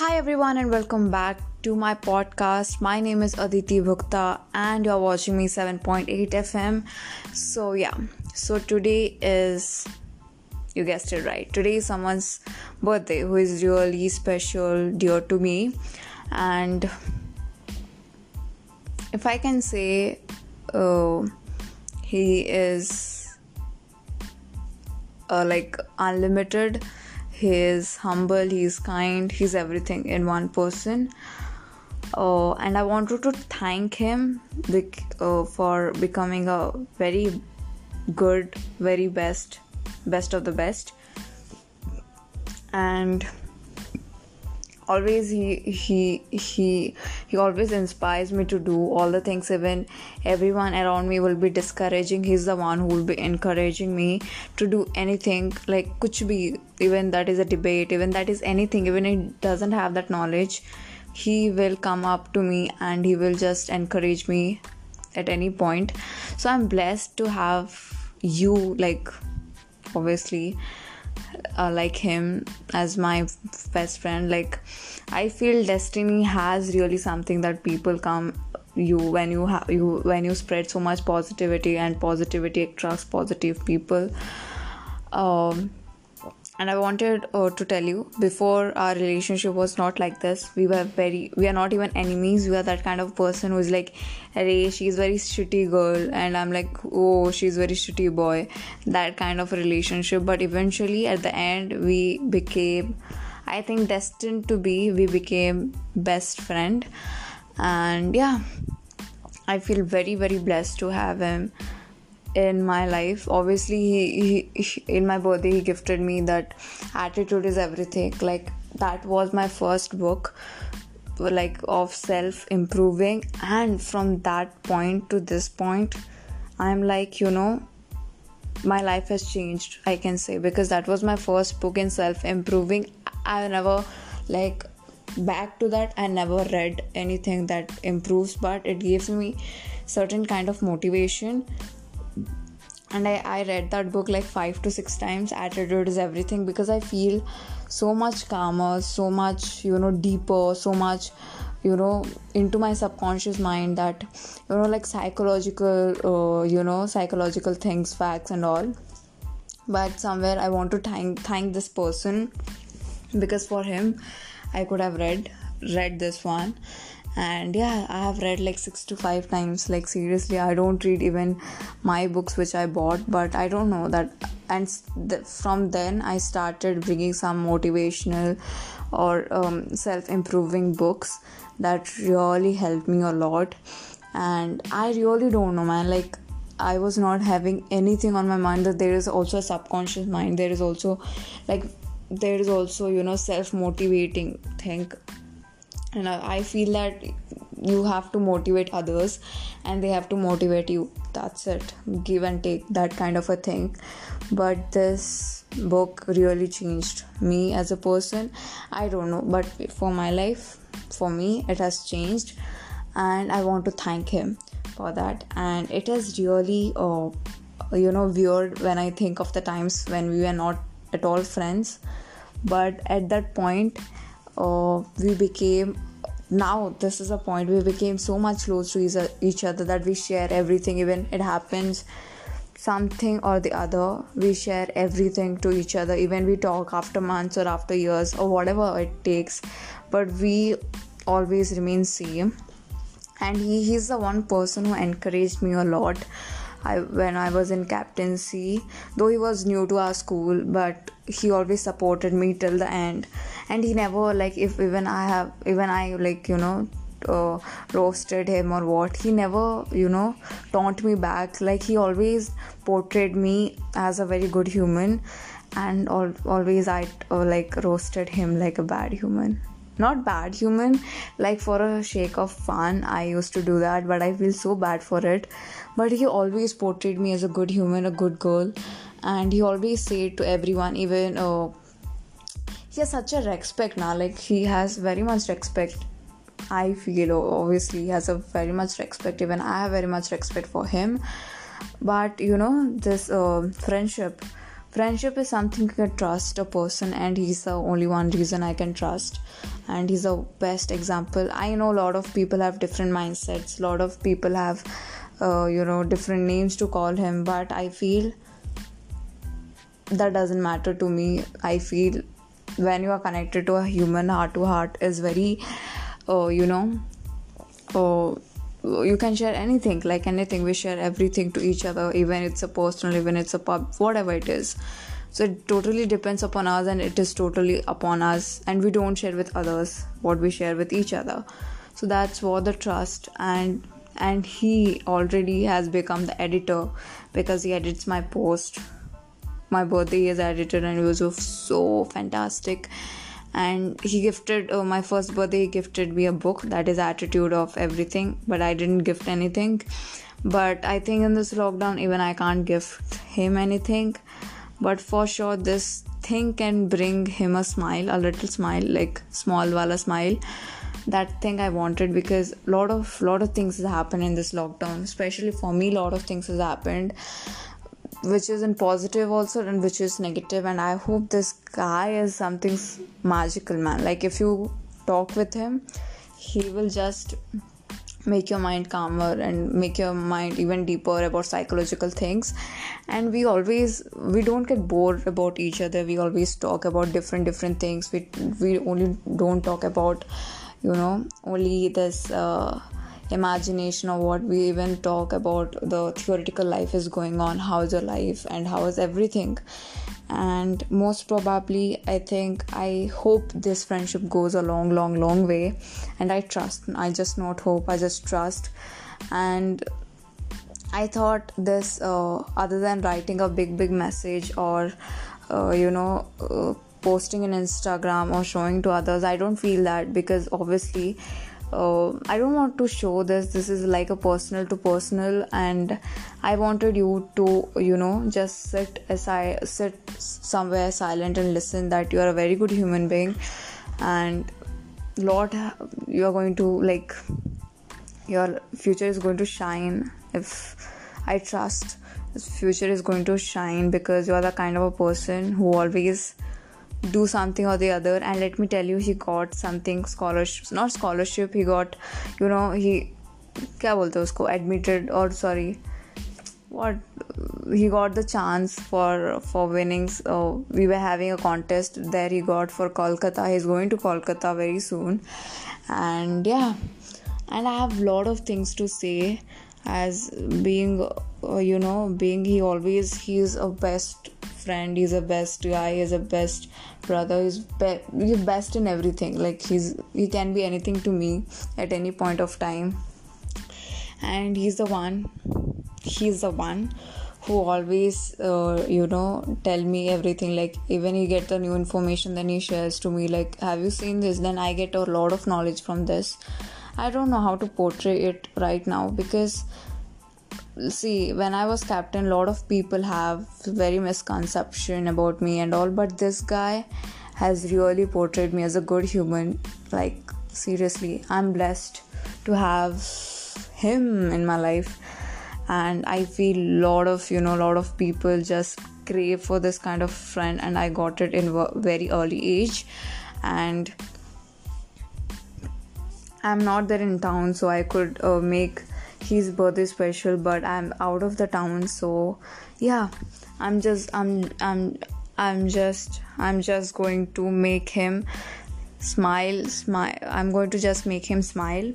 Hi, everyone, and welcome back to my podcast. My name is Aditi Bhukta, and you're watching me 7.8 FM. So, yeah, so today is you guessed it right. Today is someone's birthday who is really special, dear to me, and if I can say, uh, he is uh, like unlimited he is humble he is kind he's everything in one person. Uh, and i wanted to thank him bec- uh, for becoming a very good very best best of the best. And always he he he he always inspires me to do all the things. Even everyone around me will be discouraging. He's the one who will be encouraging me to do anything like kuch bhi even that is a debate even that is anything. Even it doesn't have that knowledge he will come up to me and he will just encourage me at any point. So i'm blessed to have you like obviously uh, like him as my best friend like i feel destiny has really something that people come you when you have you when you spread so much positivity and positivity attracts positive people. Um and i wanted uh, to tell you before our relationship was not like this we were very we are not even enemies. We are that kind of person who's like hey she's very shitty girl and i'm like oh she's very shitty boy that kind of relationship. But eventually at the end we became i think destined to be we became best friend. And yeah i feel very very blessed to have him in my life. Obviously he, he, in my birthday he gifted me that attitude is everything. Like that was my first book like of self improving and from that point to this point i'm like you know my life has changed i can say. Because that was my first book in self improving i never like back to that. I never read anything that improves. But it gives me certain kind of motivation and I, I read that book like five to six times. Attitude is everything because i feel so much calmer so much you know deeper so much you know into my subconscious mind that you know like psychological uh, you know psychological things facts and all. But somewhere i want to thank thank this person because for him i could have read read this one and yeah i have read like six to five times. Like seriously i don't read even my books which i bought but i don't know that and th- from then i started bringing some motivational or um, self-improving books that really helped me a lot. And i really don't know man. Like i was not having anything on my mind that there is also a subconscious mind. There is also like there is also you know self-motivating thing and I, feel that you have to motivate others and they have to motivate you. That's it. Give and take that kind of a thing. But this book really changed me as a person. I don't know but for my life for me it has changed. And i want to thank him for that. And it is really uh, you know weird when i think of the times when we were not at all friends. But at that point uh, we became now this is a point we became so much close to each other that we share everything even it happens something or the other we share everything to each other. Even we talk after months or after years or whatever it takes but we always remain same. And he, he's the one person who encouraged me a lot I, when I was in captaincy, though he was new to our school, but he always supported me till the end. And he never like if even I have even I like you know uh, roasted him or what he never you know taunt me back like he always portrayed me as a very good human and al- always i uh, like roasted him like a bad human not bad. Human like for a shake of fun i used to do that but i feel so bad for it. But he always portrayed me as a good human a good girl. And he always said to everyone even uh, he has such a respect now like he has very much respect. I feel obviously he has a very much respect. Even i have very much respect for him. But you know this uh, friendship friendship is something you can trust a person and he's the only one reason i can trust. And he's the best example. I know a lot of people have different mindsets. A lot of people have uh, you know different names to call him. But i feel that doesn't matter to me. I feel when you are connected to a human heart to heart is very uh, you know uh, you can share anything like anything. We share everything to each other even it's a personal even it's a pub whatever it is. So it totally depends upon us and it is totally upon us and we don't share with others what we share with each other. So that's what the trust and and he already has become the editor because he edits my post. My birthday is edited and it was so fantastic and he gifted uh, my first birthday he gifted me a book. That is attitude of everything. But i didn't gift anything. But i think in this lockdown even i can't gift him anything. But for sure this thing can bring him a smile a little smile like small wala smile. That thing i wanted because a lot of lot of things has happened in this lockdown. Especially for me lot of things has happened which is in positive also and which is negative. And i hope this guy is something magical man. Like if you talk with him he will just make your mind calmer and make your mind even deeper about psychological things. And we always we don't get bored about each other. We always talk about different different things. We we only don't talk about you know only this uh, imagination or what we even talk about the theoretical life is going on how is your life and how is everything. And most probably i think i hope this friendship goes a long long long way. And i trust i just not hope i just trust. And i thought this uh, other than writing a big big message or uh, you know uh, posting in instagram or showing to others i don't feel that because obviously uh, I don't want to show this. This is like a personal to personal, and I wanted you to, you know, just sit aside, sit somewhere silent and listen. That you are a very good human being, and Lord, you are going to like your future is going to shine. If I trust, this future is going to shine because you are the kind of a person who always do something or the other and let me tell you he got something scholarship not scholarship he got you know he क्या बोलते हैं उसको admitted or sorry what he got the chance for for winnings uh, we were having a contest there he got for kolkata he's going to kolkata very soon and yeah and i have a lot of things to say as being uh, you know being he always he's a best friend he's a best guy he's a best brother is be- best in everything. Like he's he can be anything to me at any point of time. And he's the one he's the one who always uh, you know tell me everything. Like even he get the new information then he shares to me like have you seen this? Then i get a lot of knowledge from this. I don't know how to portray it right now because see when i was captain a lot of people have very misconception about me and all but this guy has really portrayed me as a good human. Like seriously i'm blessed to have him in my life. And i feel a lot of you know lot of people just crave for this kind of friend and i got it in very early age. And i'm not there in town so i could uh, make his birthday special but i'm out of the town so yeah i'm just i'm i'm i'm just i'm just going to make him smile smile i'm going to just make him smile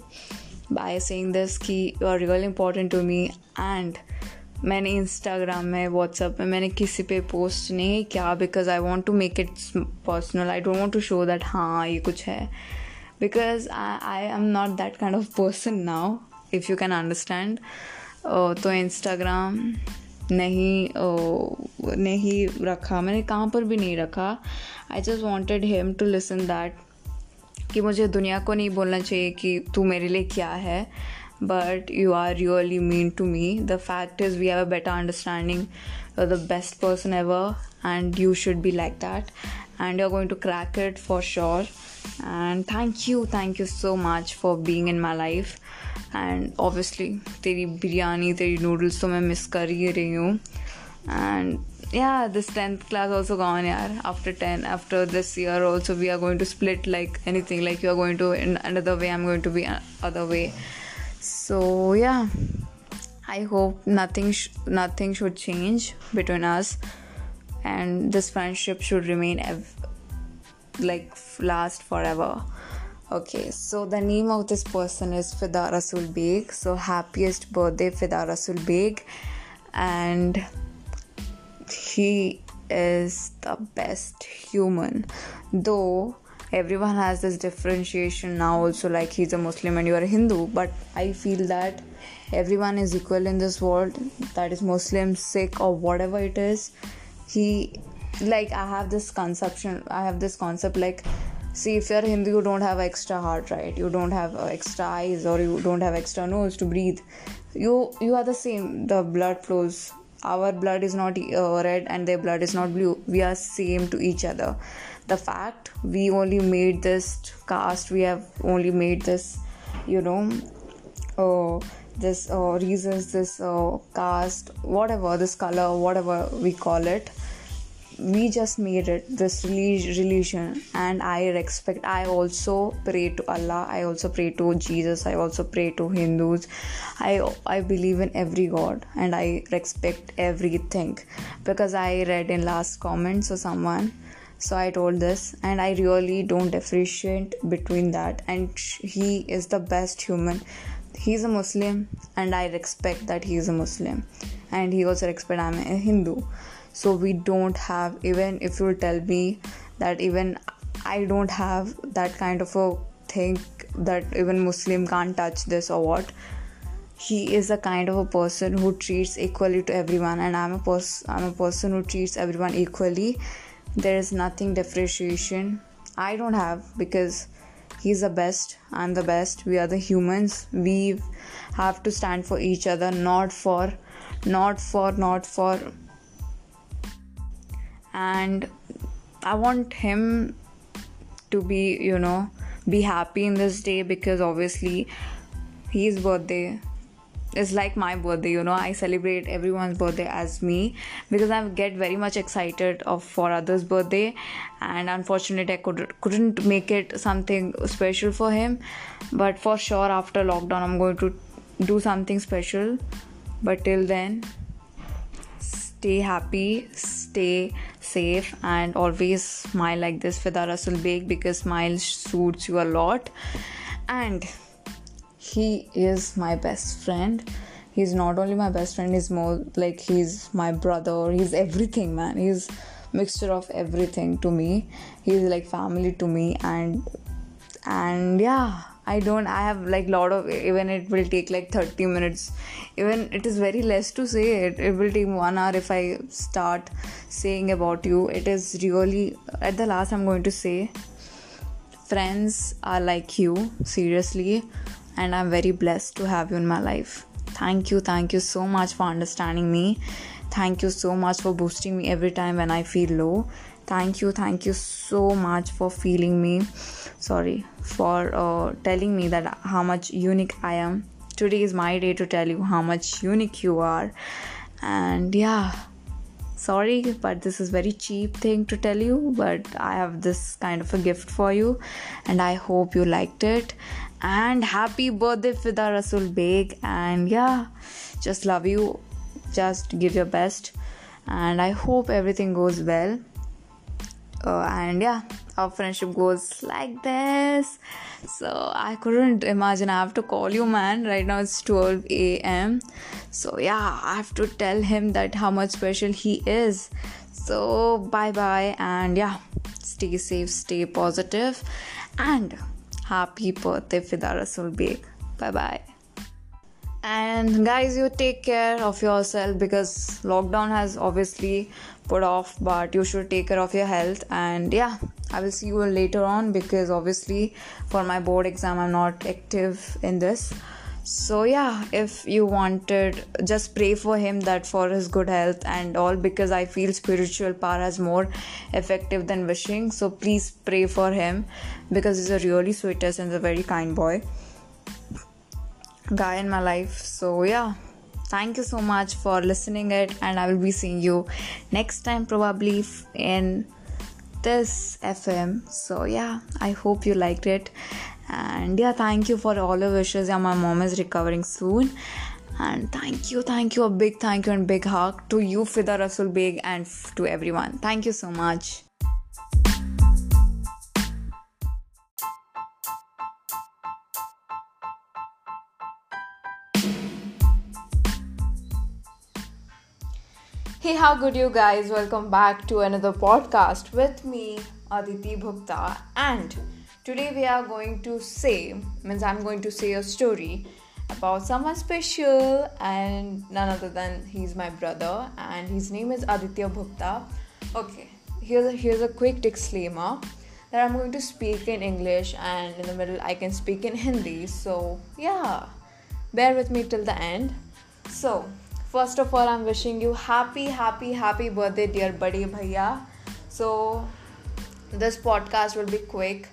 by saying this key you are really important to me and मैंने Instagram में WhatsApp में मैंने किसी पे post नहीं किया because I want to make it personal I don't want to show that हाँ ये कुछ है because I am not that kind of person now if you can understand तो इंस्टाग्राम नहीं uh, नहीं रखा। मैंने कहाँ पर भी नहीं रखा। I just wanted him to listen that कि मुझे दुनिया को नहीं बोलना चाहिए कि तू मेरे लिए क्या है। But you are really mean to me the fact is we have a better understanding the best person ever and you should be like that and you're going to crack it for sure. And thank you thank you so much for being in my life. And obviously तेरी बिरयानी तेरी noodles तो मैं miss कर ही रही हूँ and yeah this 10th class also gone yeah after 10 after this year also we are going to split like anything like you are going to in another way i'm going to be other way so yeah i hope nothing sh- nothing should change between us and this friendship should remain ev- like last forever okay so the name of this person is fida rasul beg. So happiest birthday fida rasul beg. And he is the best human. Though everyone has this differentiation now also like he's a muslim and you are a hindu but i feel that everyone is equal in this world. That is muslim sikh or whatever it is. He like i have this conception i have this concept like see if you're hindu you don't have extra heart right? You don't have extra eyes or you don't have extra nose to breathe. You you are the same. The blood flows. Our blood is not uh, red and their blood is not blue. We are same to each other. The fact we only made this caste we have only made this you know uh, this uh, reasons this uh, caste whatever this color whatever we call it we just made it this religion and i respect i also pray to allah i also pray to jesus i also pray to hindus. I i believe in every god and i respect everything because i read in last comments or someone so i told this and i really don't differentiate between that and he is the best human. He's a muslim and i respect that he is a muslim and he also respect i'm a hindu so we don't have even if you tell me that even i don't have that kind of a thing that even muslim can't touch this or what he is a kind of a person who treats equally to everyone. And i'm a person i'm a person who treats everyone equally. There is nothing differentiation i don't have because he's the best i'm the best we are the humans. We have to stand for each other not for not for not for and i want him to be you know be happy in this day because obviously his birthday is like my birthday you know. I celebrate everyone's birthday as me because i get very much excited of for others birthday. And unfortunately i could, couldn't make it something special for him. But for sure after lockdown i'm going to do something special. But till then stay happy stay safe and always smile like this Fida Rasul Beg because smile suits you a lot. And he is my best friend. He's not only my best friend he's more like he's my brother. He's everything man. He's mixture of everything to me. He's like family to me and and yeah i don't i have like lot of even it will take like 30 minutes. Even it is very less to say it. It will take one hour if i start saying about you. It is really at the last i'm going to say friends are like you seriously and i'm very blessed to have you in my life. Thank you thank you so much for understanding me. Thank you so much for boosting me every time when i feel low. Thank you thank you so much for feeling me sorry for uh, telling me that how much unique i am. Today is my day to tell you how much unique you are. And yeah sorry but this is very cheap thing to tell you but i have this kind of a gift for you and i hope you liked it. And happy birthday fida rasul beg. And yeah just love you. Just give your best. And i hope everything goes well uh, and yeah our friendship goes like this. So i couldn't imagine. I have to call you man. Right now it's 12 a.m so yeah i have to tell him that how much special he is. So bye bye and yeah stay safe stay positive. And happy birthday fida beg. Bye bye and guys you take care of yourself because lockdown has obviously put off but you should take care of your health. And yeah i will see you later on because obviously for my board exam i'm not active in this. So yeah if you wanted just pray for him that for his good health and all because i feel spiritual power is more effective than wishing. So please pray for him because he's a really sweetest and a very kind boy guy in my life. So yeah thank you so much for listening it and i will be seeing you next time probably in this fm so yeah i hope you liked it. And yeah thank you for all the wishes. Yeah my mom is recovering soon. And thank you thank you a big thank you and big hug to you fida rasul beg and to everyone. Thank you so much Hey, how good you guys? Welcome back to another podcast with me, Aditi Bhukta. And today we are going to say, means I'm going to say a story about someone special and none other than he's my brother and his name is Aditya Bhukta. Okay, here's a, here's a quick disclaimer that I'm going to speak in English and in the middle I can speak in Hindi. So, yeah, bear with me till the end. So, first of all i'm wishing you happy happy happy birthday dear buddy bhaiya. So this podcast will be quick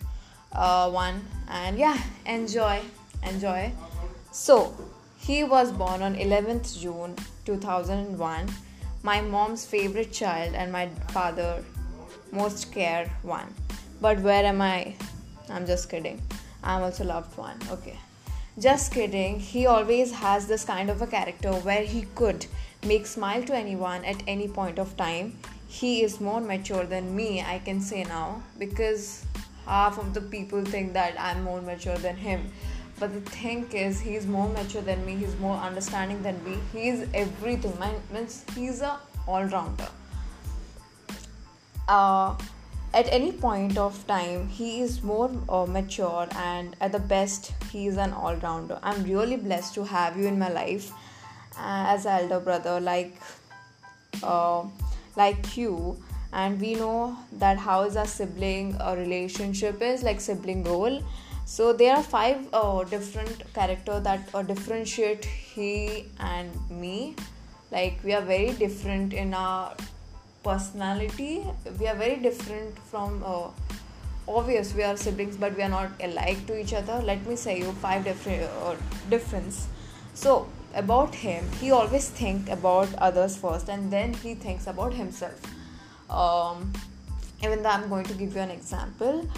uh, one. And yeah enjoy enjoy. So he was born on 11th june 2001 my mom's favorite child and my father most care one. But where am i? I'm just kidding. I'm also loved one. Okay just kidding, he always has this kind of a character where he could make smile to anyone at any point of time. He is more mature than me, I can say now, because half of the people think that I'm more mature than him. But the thing is, he's more mature than me, he's more understanding than me, he's everything. Means he's a all rounder. Uh, at any point of time he is more uh, mature and at the best he is an all-rounder. I'm really blessed to have you in my life uh, as an elder brother like uh, like you. And we know that how is a sibling a relationship is like sibling role. So there are five uh, different character that uh, differentiate he and me. Like we are very different in our personality we are very different from uh, obvious we are siblings but we are not alike to each other. Let me say you five different uh, difference. So about him he always think about others first and then he thinks about himself. Um, even though i'm going to give you an example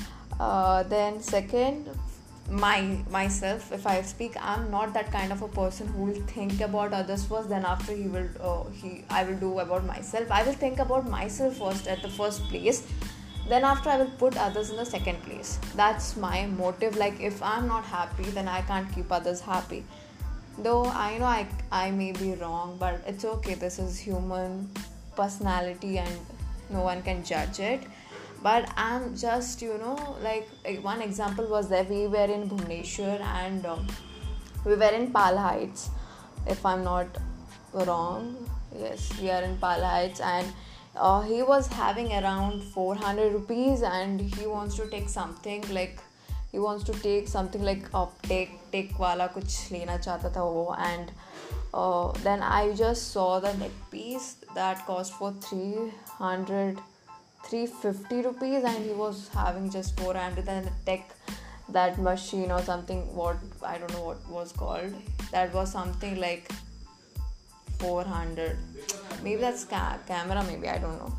uh, then second my myself if i speak i'm not that kind of a person who will think about others first then after he will uh, he i will do about myself. I will think about myself first at the first place then after i will put others in the second place. That's my motive. Like if i'm not happy then i can't keep others happy. Though i know i i may be wrong but it's okay. This is human personality and no one can judge it but i'm just you know like one example was that we were in bhubaneswar and um, we were in pal heights if i'm not wrong. Yes we are in pal heights. And uh, he was having around 400 rupees and he wants to take something like he wants to take something like uh, take take wala kuch lena chahta tha wo. And uh, then i just saw the neck piece that cost for 300 350 rupees and he was having just 400 and tech that machine or something what i don't know what was called. That was something like 400 maybe that's ca- camera maybe i don't know.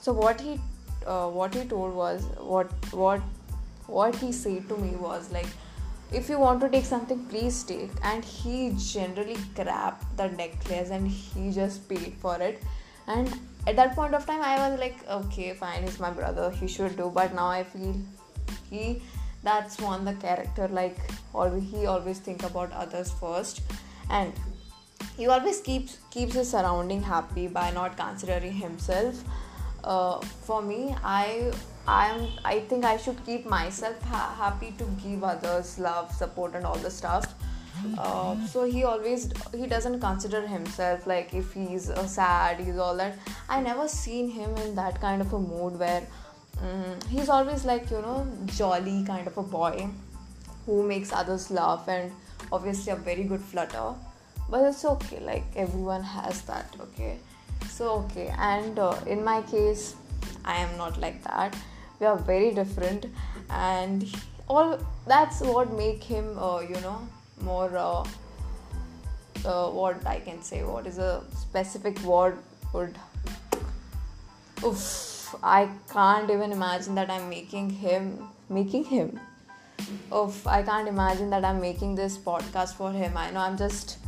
So what he uh, what he told was what what what he said to me was like if you want to take something please take. And he generally grabbed the necklace and he just paid for it. And at that point of time i was like okay fine he's my brother he should do. But now i feel he that's one the character like always he always think about others first. And he always keeps keeps his surrounding happy by not considering himself. Uh, for me i i am i think i should keep myself ha- happy to give others love support and all the stuff uh, so he always he doesn't consider himself like if he's uh, sad he's all that. I never seen him in that kind of a mood where um, he's always like you know jolly kind of a boy who makes others laugh and obviously a very good flutter. But it's okay like everyone has that okay? So okay. And uh, in my case i am not like that. We are very different and all that's what make him uh, you know more uh, uh, what I can say. What is a specific word would? Oof, I can't even imagine that I'm making him making him. Oof, I can't imagine that I'm making this podcast for him. I know I'm just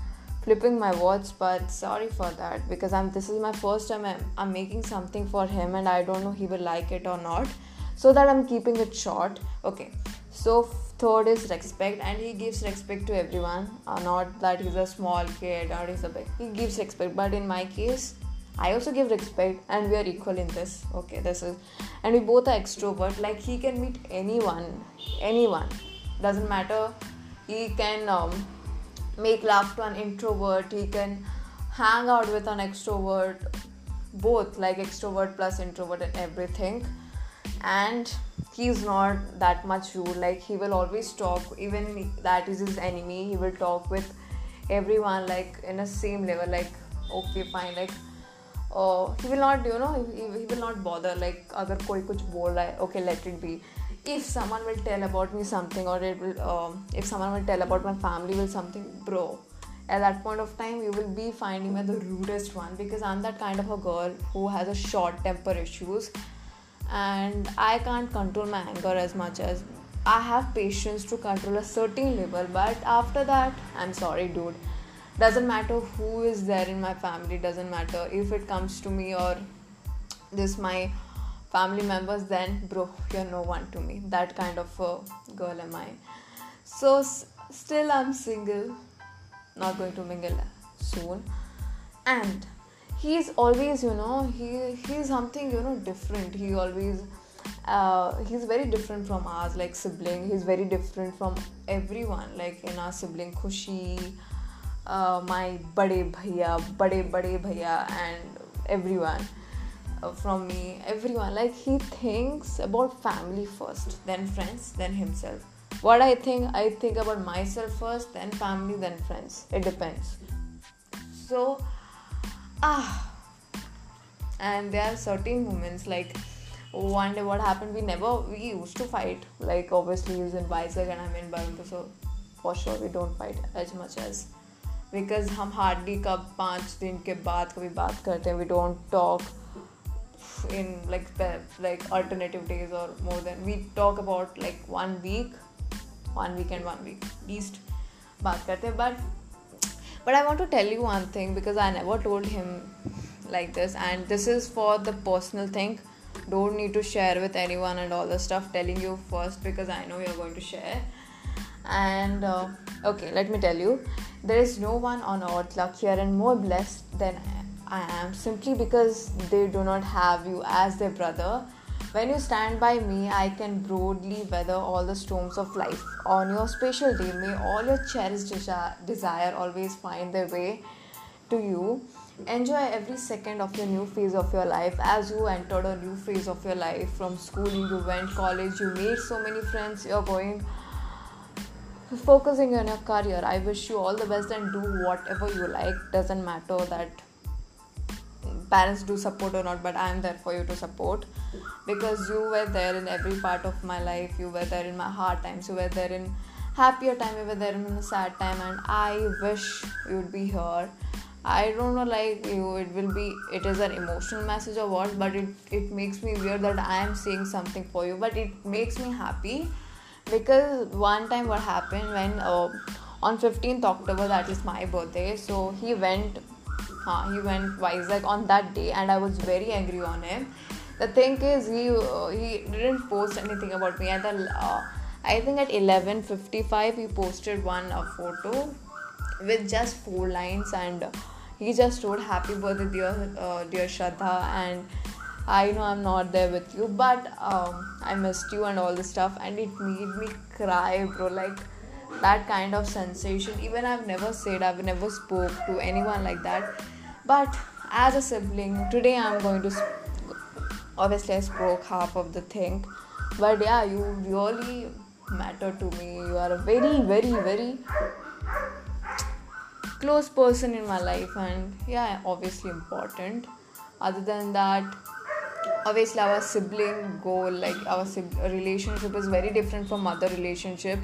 flipping my words, but sorry for that because I'm this is my first time I'm, I'm making something for him and I don't know he will like it or not. So that I'm keeping it short. Okay. So third is respect and he gives respect to everyone. Uh, not that he's a small kid or he's a big. He gives respect, but in my case, I also give respect and we are equal in this. Okay, this is and we both are extrovert. Like he can meet anyone, anyone. Doesn't matter. He can um, make love to an introvert he can hang out with an extrovert both like extrovert plus introvert and everything and he's not that much rude. Like he will always talk. Even that is his enemy. He will talk with everyone like in a same level. Like okay fine. Like uh, he will not you know he, he will not bother. Like agar koi kuch bol okay let it be. If someone will tell about me something or it will um, if someone will tell about my family will something bro at that point of time you will be finding me the rudest one because i'm that kind of a girl who has a short temper issues and i can't control my anger as much as i have patience to control a certain level but after that i'm sorry dude. Doesn't matter who is there in my family doesn't matter if it comes to me or this my family members then bro you're no one to me. That kind of girl am i. So s- still i'm single. Not going to mingle soon. And he's always you know he he's something you know different he always uh, he's very different from us like sibling he's very different from everyone like in our sibling khushi uh, my bade bhaiya bade bade bhaiya and everyone uh, from me, everyone. Like he thinks about family first, then friends, then himself. What I think, I think about myself first, then family, then friends. It depends. So, ah, and there are certain moments like one day what happened we never we used to fight like obviously he's in Vizag and I'm in Barumpu so for sure we don't fight as much as because हम hardly कब पाँच दिन के बाद कभी बात करते हैं we don't talk in like like alternative days or more than we talk about like one week one week and one week least baat karte but but i want to tell you one thing because i never told him like this. And this is for the personal thing. Don't need to share with anyone and all the stuff. Telling you first because i know you're going to share. And uh, okay let me tell you. There is no one on earth luckier and more blessed than I am simply because they do not have you as their brother. When you stand by me, I can broadly weather all the storms of life. On your special day, may all your cherished desire always find their way to you. Enjoy every second of your new phase of your life as you entered a new phase of your life. From schooling, you went college, you made so many friends, you're going focusing on your career. I wish you all the best and do whatever you like. Doesn't matter that parents do support or not but i am there for you to support. Because you were there in every part of my life you were there in my hard times you were there in happier time you were there in a sad time and i wish you would be here. I don't know like you it will be it is an emotional message or what but it it makes me weird that i am saying something for you but it makes me happy. Because one time what happened when uh, on 15th october that is my birthday so he went he went Vizag on that day, and I was very angry on him. The thing is, he uh, he didn't post anything about me. At uh, I think at 11:55 he posted one photo with just four lines, and he just wrote "Happy birthday, dear uh, dear Shraddha," and I know I'm not there with you, but um, I missed you and all this stuff, and it made me cry, bro. Like that kind of sensation. Even I've never said, I've never spoke to anyone like that but as a sibling today i'm going to sp- obviously i spoke half of the thing but yeah you really matter to me. You are a very very very close person in my life and yeah obviously important. Other than that obviously our sibling goal like our relationship is very different from other relationship.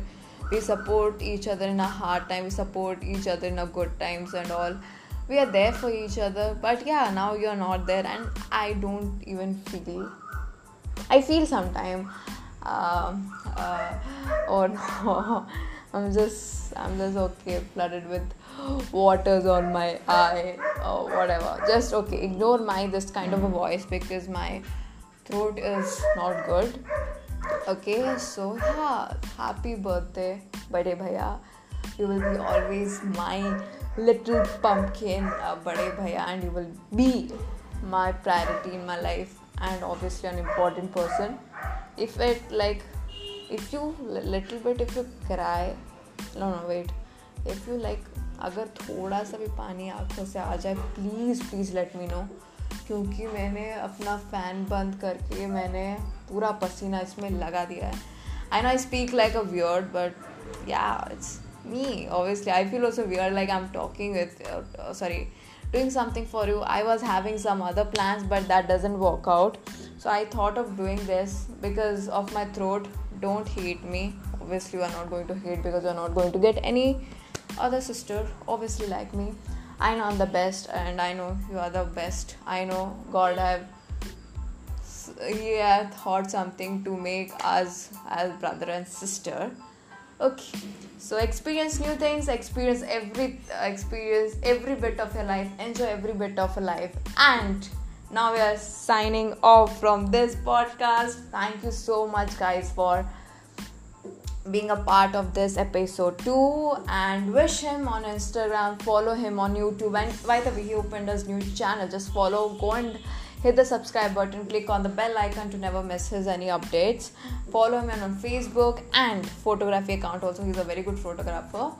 We support each other in a hard time we support each other in a good times and all we are there for each other but yeah now you're not there and i don't even feel i feel sometime um, uh, or no i'm just i'm just okay flooded with waters on my eye or whatever. Just okay ignore my this kind of a voice because my throat is not good. Okay so yeah happy birthday bade bhaiya. You will be always my little pumpkin बड़े भैया and you will be my priority in my life and obviously an important person if it like if you little but if you cry no no wait if you like अगर थोड़ा सा भी पानी आँखों से आ जाए please please let me know क्योंकि मैंने अपना फ़ैन बंद करके मैंने पूरा पसीना इसमें लगा दिया है. I know I speak like a weird but yeah it's me obviously i feel also weird like i'm talking with uh, uh, sorry doing something for you. I was having some other plans but that doesn't work out. So i thought of doing this because of my throat. Don't hate me. Obviously you are not going to hate because you're not going to get any other sister obviously like me. I know I'm the best and I know you are the best. I know God have have thought something to make us as brother and sister. Okay, so experience new things, experience every experience every bit of your life, enjoy every bit of your life, and now we are signing off from this podcast. Thank you so much, guys, for being a part of this episode too and wish him on instagram follow him on youtube. And by the way he opened his new channel. Just follow go and hit the subscribe button click on the bell icon to never miss his any updates. Follow him on facebook and photography account also. He's a very good photographer.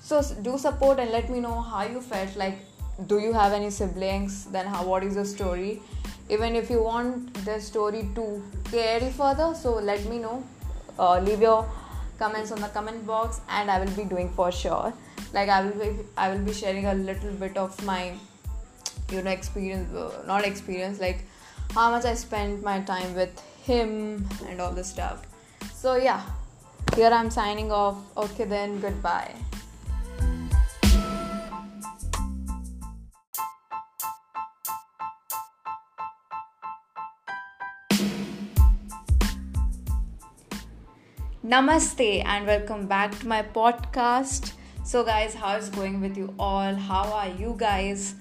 So do support and let me know how you felt. Like do you have any siblings? Then how what is the story? Even if you want the story to carry further so let me know. Uh, leave your comments on the comment box and i will be doing for sure. Like i will be i will be sharing a little bit of my you know experience not experience like how much i spent my time with him and all this stuff so yeah here i'm signing off okay then goodbye Namaste and welcome back to my podcast. So, guys, how is going with you all? How are you guys?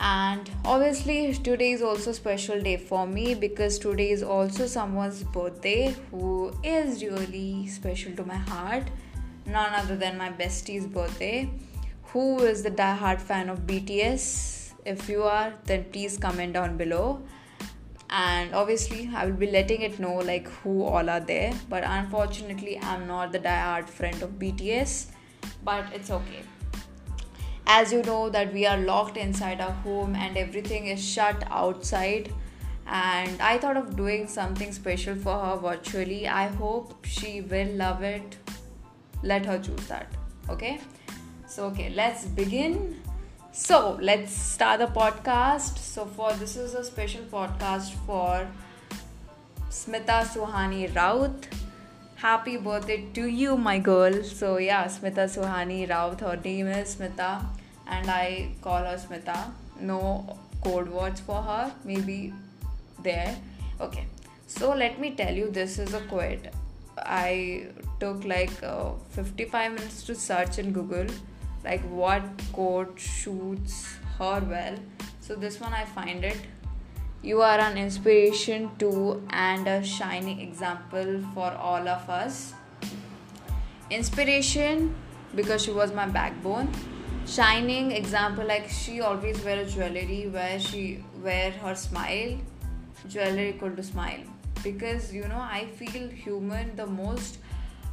And obviously, today is also a special day for me because today is also someone's birthday who is really special to my heart. None other than my bestie's birthday, who is the die-hard fan of BTS. If you are, then please comment down below. And obviously i will be letting it know like who all are there. But unfortunately i'm not the die-hard friend of bts but it's okay as you know that we are locked inside our home and everything is shut outside and i thought of doing something special for her virtually i hope she will love it let her choose that okay so okay let's begin so let's start the podcast. So for this is a special podcast for Smita Suhani Raut. Happy birthday to you, my girl. So yeah, Smita Suhani Raut. Her name is Smita, and I call her Smita. No code words for her. Maybe there. Okay. So let me tell you, this is a quote. I took like uh, 55 minutes to search in Google like what coat suits her well so this one i find it you are an inspiration to and a shining example for all of us inspiration because she was my backbone shining example like she always wear a jewelry where she wear her smile jewelry equal to smile. Because you know i feel human the most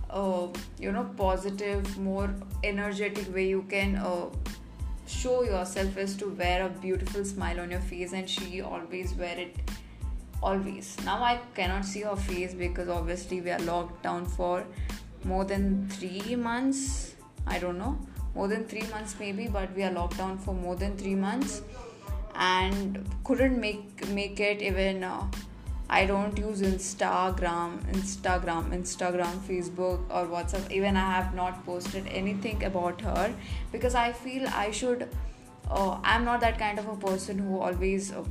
uh, you know positive more energetic way you can uh, show yourself is to wear a beautiful smile on your face and she always wear it always. Now i cannot see her face because obviously we are locked down for more than 3 months. I don't know more than 3 months maybe but we are locked down for more than 3 months and couldn't make make it even uh, I don't use Instagram, Instagram, Instagram, Facebook, or WhatsApp. Even I have not posted anything about her because I feel I should. Uh, I'm not that kind of a person who always, uh,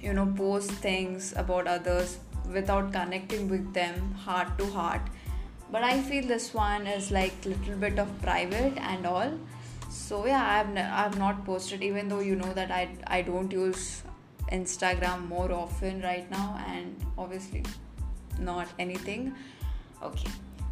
you know, post things about others without connecting with them heart to heart. But I feel this one is like little bit of private and all. So yeah, I have n- I have not posted even though you know that I I don't use Instagram more often right now, and obviously not anything. Okay,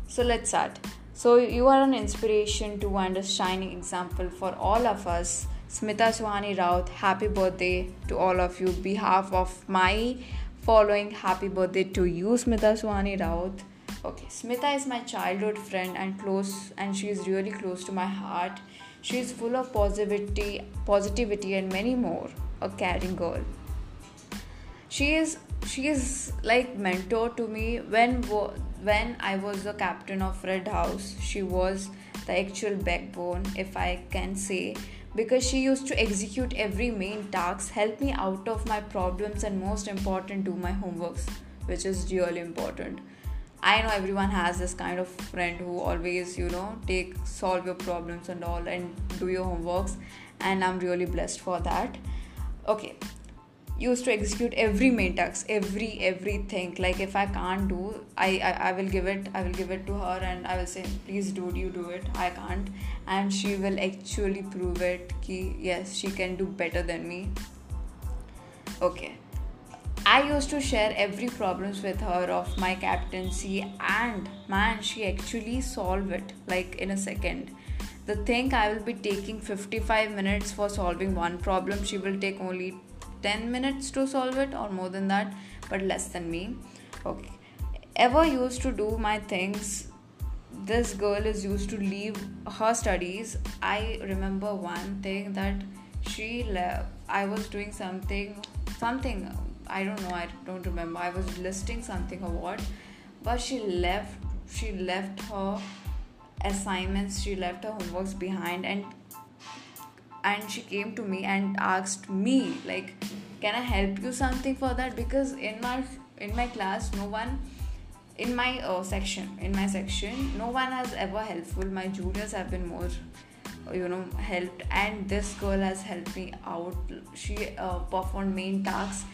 so let's start. So, you are an inspiration to and a shining example for all of us. Smita Suhani Raut, happy birthday to all of you. Behalf of my following, happy birthday to you, Smita Suhani Raut. Okay, Smita is my childhood friend and close, and she is really close to my heart. She is full of positivity, positivity, and many more. A caring girl she is she is like mentor to me when when I was the captain of Red House. She was the actual backbone, if I can say, because she used to execute every main task, help me out of my problems, and most important, do my homeworks, which is really important. I know everyone has this kind of friend who always, you know, take solve your problems and all and do your homeworks, and I'm really blessed for that. Okay, used to execute every main task every everything. Like if i can't do I, I i will give it i will give it to her and i will say please do you do it. I can't. And she will actually prove it ki yes she can do better than me. Okay i used to share every problems with her of my captaincy and man she actually solved it like in a second. The thing i will be taking 55 minutes for solving one problem she will take only 10 minutes to solve it or more than that but less than me. Okay. Ever used to do my things this girl is used to leave her studies. I remember one thing that she left i was doing something something i don't know i don't remember. I was listing something or what but she left she left her assignments she left her homeworks behind and and she came to me and asked me like can i help you something for that? Because in my in my class no one in my uh, section in my section no one has ever helpful. My juniors have been more you know helped and this girl has helped me out. She uh, performed main tasks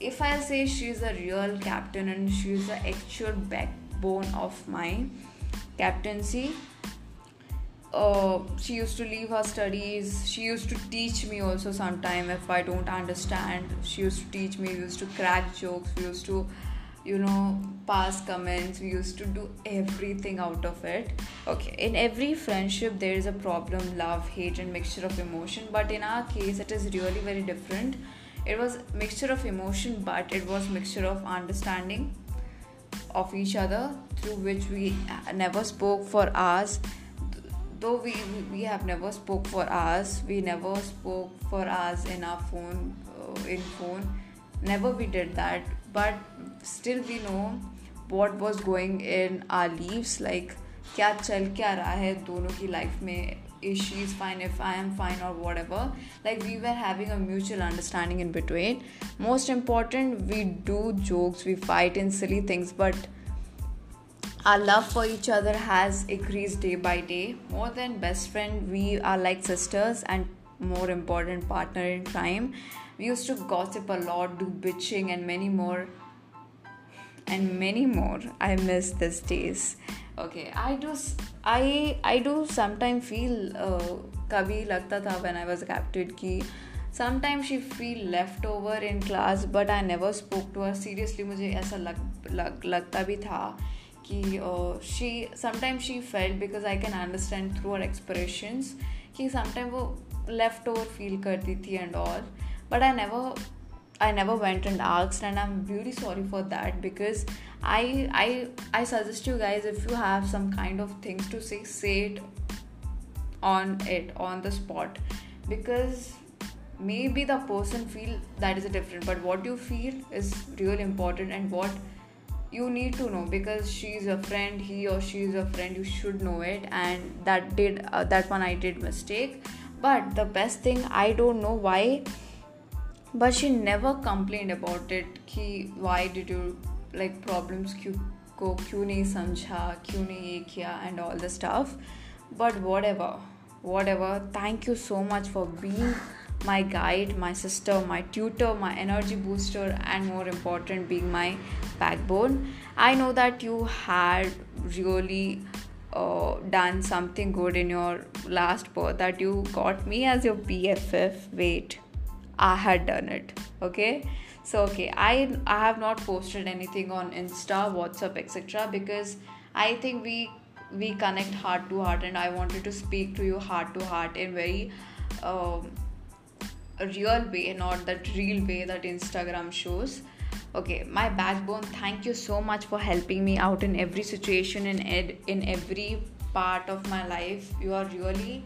if i say she's a real captain and she's the actual backbone of my captaincy uh, she used to leave her studies she used to teach me also sometime if i don't understand. She used to teach me we used to crack jokes we used to you know pass comments we used to do everything out of it. Okay in every friendship there is a problem love hate and mixture of emotion but in our case it is really very different it was mixture of emotion but it was mixture of understanding of each other through which we never spoke for hours though we we have never spoke for hours we never spoke for hours in our phone uh, in phone never we did that but still we know what was going in our lives like क्या चल क्या रहा है दोनों की life में is she's fine if I am fine or whatever. Like we were having a mutual understanding in between. Most important, we do jokes, we fight in silly things, but our love for each other has increased day by day. More than best friend, we are like sisters and more important partner in crime. We used to gossip a lot, do bitching and many more and many more. I miss these days. Okay I do I I do sometime feel कभी लगता था tha I was kept a sometime she feel left over in class but I never spoke to her seriously मुझे ऐसा लग लग, लगता भी था कि she sometimes she felt because I can understand through her expressions कि समटाइम वो लेफ़्ट ओवर फील करती थी and all but I never I never went and arcs and I am really sorry for that because I I I suggest you guys if you have some kind of things to say, say it on it on the spot. Because maybe the person feel that is a different, but what you feel is really important and what you need to know. Because she's a friend he or she is a friend you should know it. And that did uh, that one i did mistake. But the best thing i don't know why but she never complained about it. कि why did you like problems क्यों को क्यों नहीं समझा क्यों नहीं ये किया and all the stuff but whatever whatever thank you so much for being my guide my sister my tutor my energy booster and more important being my backbone i know that you had really uh, done something good in your last birth that you got me as your bff wait i had done it okay So okay i i have not posted anything on insta whatsapp etc because i think we we connect heart to heart and i wanted to speak to you heart to heart in very um, real way not that real way that instagram shows. Okay my backbone thank you so much for helping me out in every situation in ed- in every part of my life. You are really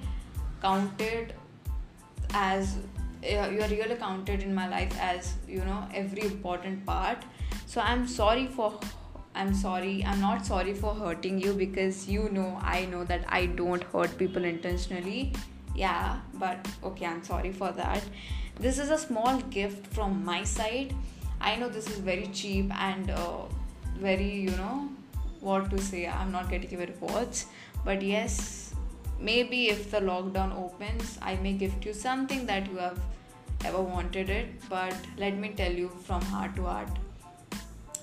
counted as you are really counted in my life as you know every important part. So i'm sorry for i'm sorry i'm not sorry for hurting you because you know i know that i don't hurt people intentionally. Yeah but okay i'm sorry for that. This is a small gift from my side. I know this is very cheap and uh, very, you know, what to say. I'm not getting even words, but yes, maybe if the lockdown opens, I may gift you something that you have ever wanted it. But let me tell you from heart to heart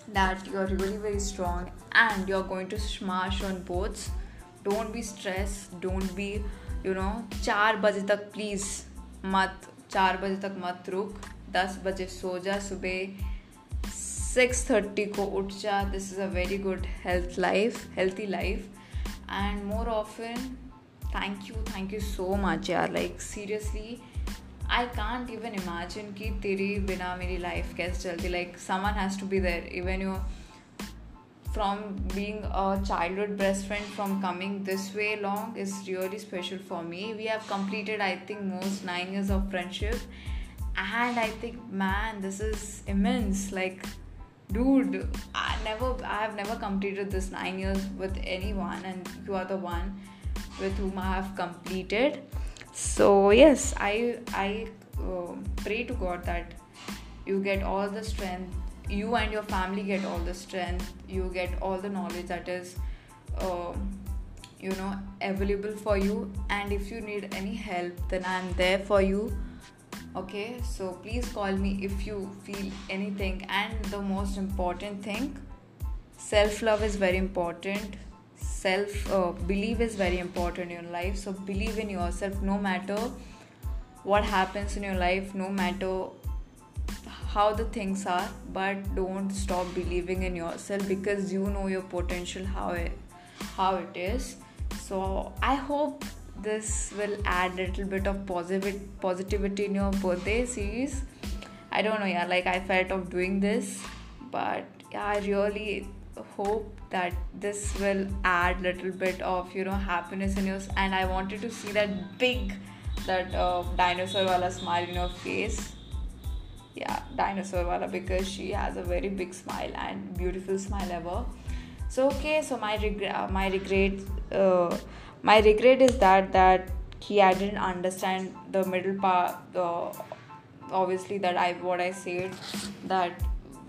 that you're really very strong and you're going to smash on boats. Don't be stressed. Don't be, you know, चार बजे तक please मत चार बजे तक मत रुक दस बजे सो जा सुबह सिक्स थर्टी को उठ जा this is a very good health life healthy life and more often thank you thank you so much यार like seriously I can't even imagine कि तेरी बिना मेरी लाइफ कैसे चलती like someone has to be there even you from being a childhood best friend from coming this way long is really special for me we have completed i think most nine years of friendship and i think man this is immense like dude i never i have never completed this nine years with anyone and you are the one with whom i have completed so yes i i uh, pray to god that you get all the strength you and your family get all the strength you get all the knowledge that is uh, you know available for you. And if you need any help then i'm there for you. Okay? So please call me if you feel anything. And the most important thing self love is very important self uh, belief is very important in your life. So believe in yourself no matter what happens in your life no matter how the things are but don't stop believing in yourself because you know your potential how it how it is. So i hope this will add a little bit of positive positivity in your birthday series. I don't know yeah like i felt of doing this but yeah, i really hope that this will add little bit of you know happiness in yours. And i wanted to see that big that uh, dinosaur wala smile in your face. Yeah dinosaur wala because she has a very big smile and beautiful smile ever. So okay so my regret my regret uh, my regret is that that he I didn't understand the middle part the obviously that I what I said that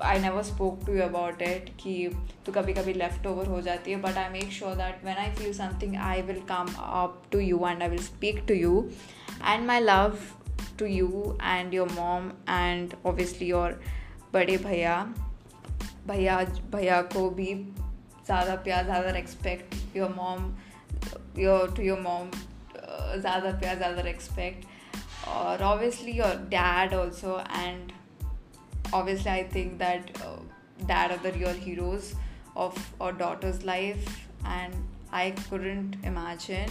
I never spoke to you about it कि तो कभी कभी left over हो जाती है but I make sure that when I feel something I will come up to you and I will speak to you and my love to you and your mom and obviously your बड़े भैया भैया भैया को भी ज़्यादा प्यार, ज़्यादा respect your mom your to your mom ज़्यादा प्यार, ज़्यादा रेस्पेक्ट और obviously your dad also and obviously I think that uh, dad are the real heroes of our daughter's life and I couldn't imagine.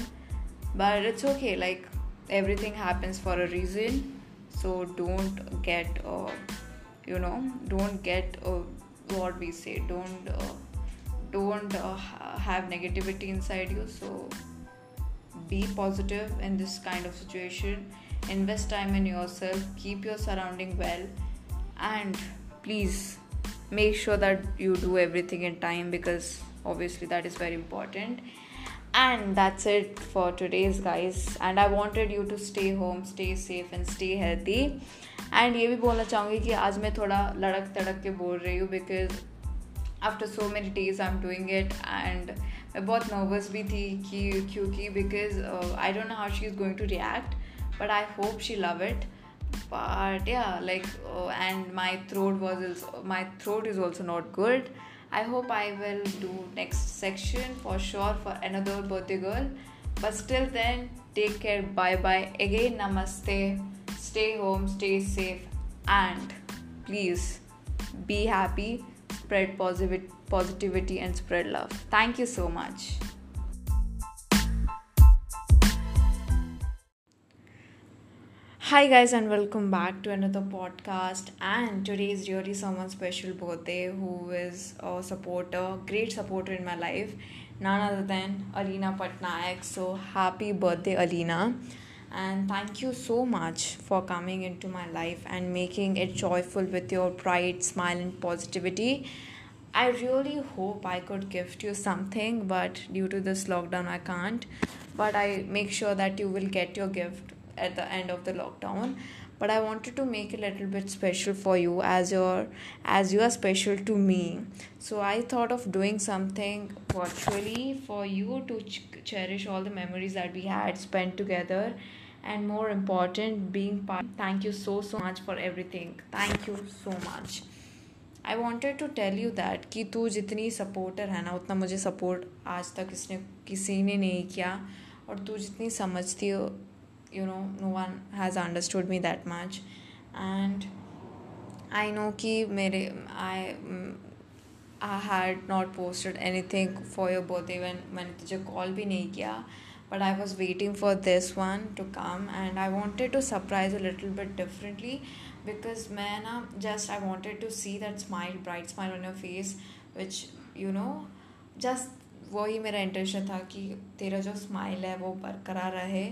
But it's okay like everything happens for a reason. So don't get uh, you know don't get uh, what we say don't uh, don't uh, have negativity inside you. So be positive in this kind of situation. Invest time in yourself. Keep your surrounding well and please make sure that you do everything in time because obviously that is very important and that's it for today's guys and i wanted you to stay home stay safe and stay healthy and ये भी बोलना चाहूँगी कि आज मैं थोड़ा लड़क तड़क के बोल रही हूँ because after so many days I am doing it and मैं बहुत नर्वस भी थी कि क्योंकि because I don't know how she is going to react but I hope she love it but yeah like oh, and my throat was also, my throat is also not good. I hope i will do next section for sure for another birthday girl. But still then take care. Bye bye again namaste. Stay home stay safe. And please be happy spread positive positivity and spread love. Thank you so much Hi guys and welcome back to another podcast and today is really someone's special birthday who is a supporter, great supporter in my life, none other than Alina Patnaik. So happy birthday Alina and thank you so much for coming into my life and making it joyful with your bright smile and positivity. I really hope I could gift you something but due to this lockdown I can't but I make sure that you will get your gift at the end of the lockdown but i wanted to make a little bit special for you as your as you are special to me so i thought of doing something virtually for you to ch- cherish all the memories that we had spent together and more important being part thank you so so much for everything thank you so much I wanted to tell you that कि तू जितनी supporter है ना उतना मुझे support आज तक इसने किसी ने नहीं किया और तू जितनी समझती हो you know no one has understood me that much and I know कि मेरे I I had not posted anything for your birthday when मैंने तुझे call भी नहीं किया but I was waiting for this one to come and I wanted to surprise a little bit differently because मैं ना just I wanted to see that smile bright smile on your face which you know just वही मेरा intention था कि तेरा जो smile है वो बरकरार रहे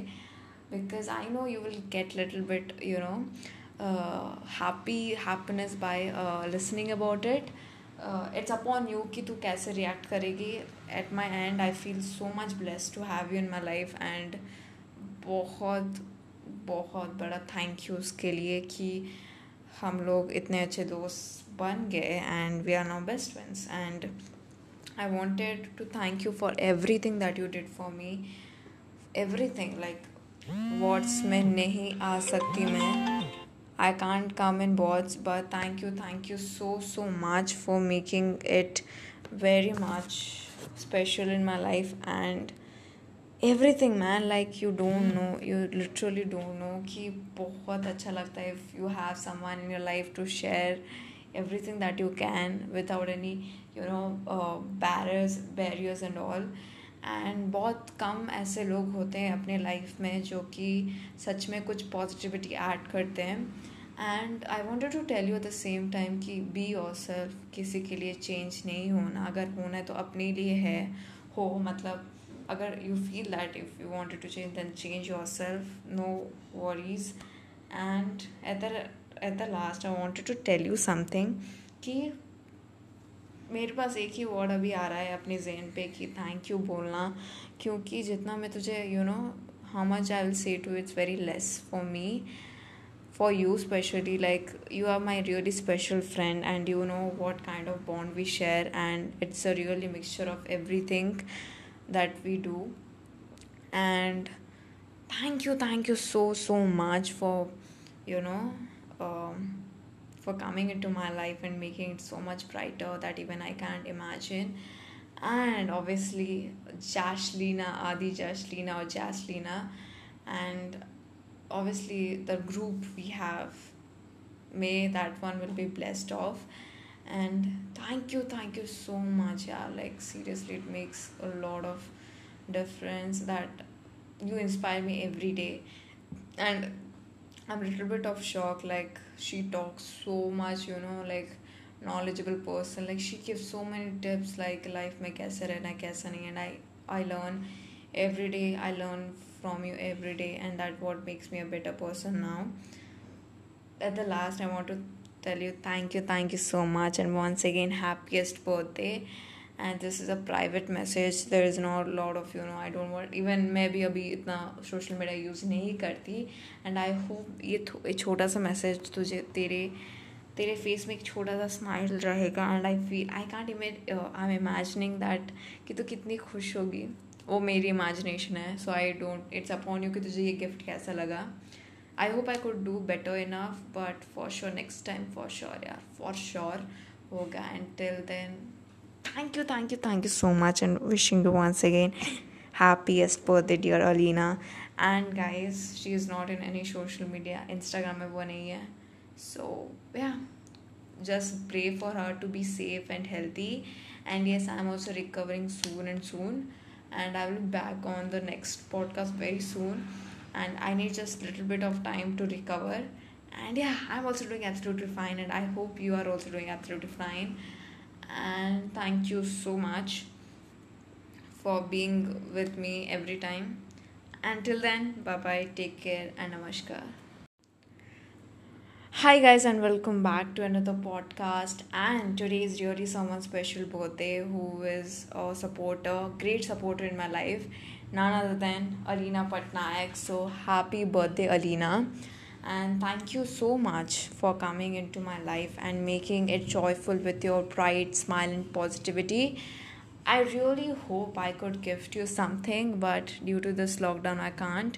because I know you will get little bit you know uh, happy happiness by uh, listening about it uh, it's upon you कि तू कैसे react करेगी at my end I feel so much blessed to have you in my life and बहुत बहुत बड़ा thank you उसके लिए कि हम लोग इतने अच्छे दोस्त बन गए and we are now best friends and I wanted to thank you for everything that you did for me everything like words में नहीं आ सकती मैं। I can't come in words but thank you thank you so so much for making it very much special in my life and everything man like you don't know you literally don't know कि बहुत अच्छा लगता है if you have someone in your life to share that you can without any you know uh, barriers barriers and all. And बहुत कम ऐसे लोग होते हैं अपने लाइफ में जो कि सच में कुछ पॉजिटिविटी ऐड करते हैं। And I wanted to tell you at the same time कि बी योर सेल्फ किसी के लिए चेंज नहीं होना। अगर होना है तो अपने लिए है, हो मतलब अगर you feel that if you wanted to change then change yourself no worries and at the at the last I wanted to tell you something कि मेरे पास एक ही वर्ड अभी आ रहा है अपने जहन पे कि थैंक यू बोलना क्योंकि जितना मैं तुझे you know how much I will say to it's very less for me for you specially like you are my really special friend and you know what kind of bond we share and it's a really mixture of everything that we do and thank you thank you so so much for you um, for coming into my life and making it so much brighter that even I can't imagine. And obviously, Jashlina, Adi Jashlina or Jaslina, and obviously the group we have. May that one will be blessed of. And thank you, thank you so much. Yeah, like seriously, it makes a lot of difference that you inspire me every day. And I'm a little bit of shock. Like she talks so much you know like knowledgeable person. Like she gives so many tips like life mein kaise rehna kaise nahi and i i learn every day. I learn from you every day and that what makes me a better person now. At the last i want to tell you thank you thank you so much and once again happiest birthday. This is a private message. There is not a lot of, you know, I don't want, even मैं भी अभी इतना social media use नहीं करती. And I hope ये छोटा सा message तुझे, तेरे तेरे फेस में एक छोटा सा स्माइल रहेगा. And I feel I can't imagine I am imagining that कि तू कितनी खुश होगी. वो मेरी इमेजिनेशन है. So I don't it's upon you कि तुझे ये गिफ्ट कैसा लगा. I hope I could do better enough but for sure next time for sure यार फॉर श्योर होगा. And till then thank you thank you thank you so much and wishing you once again happiest birthday dear alina. And guys she is not in any social media. Instagram mein wo so yeah. Just pray for her to be safe and healthy. And yes i'm also recovering soon and soon. And i will be back on the next podcast very soon. And i need just a little bit of time to recover. And yeah i'm also doing absolutely fine. And i hope you are also doing absolutely fine and thank you so much for being with me every time. Until then, bye bye, take care, and namaskar. Hi, guys, and welcome back to another podcast. And today is really someone's special birthday who is a supporter, great supporter in my life, none other than Alina Patnaik. So, happy birthday, Alina and thank you so much for coming into my life and making it joyful with your pride, smile, and positivity. I really hope I could gift you something, but due to this lockdown, I can't.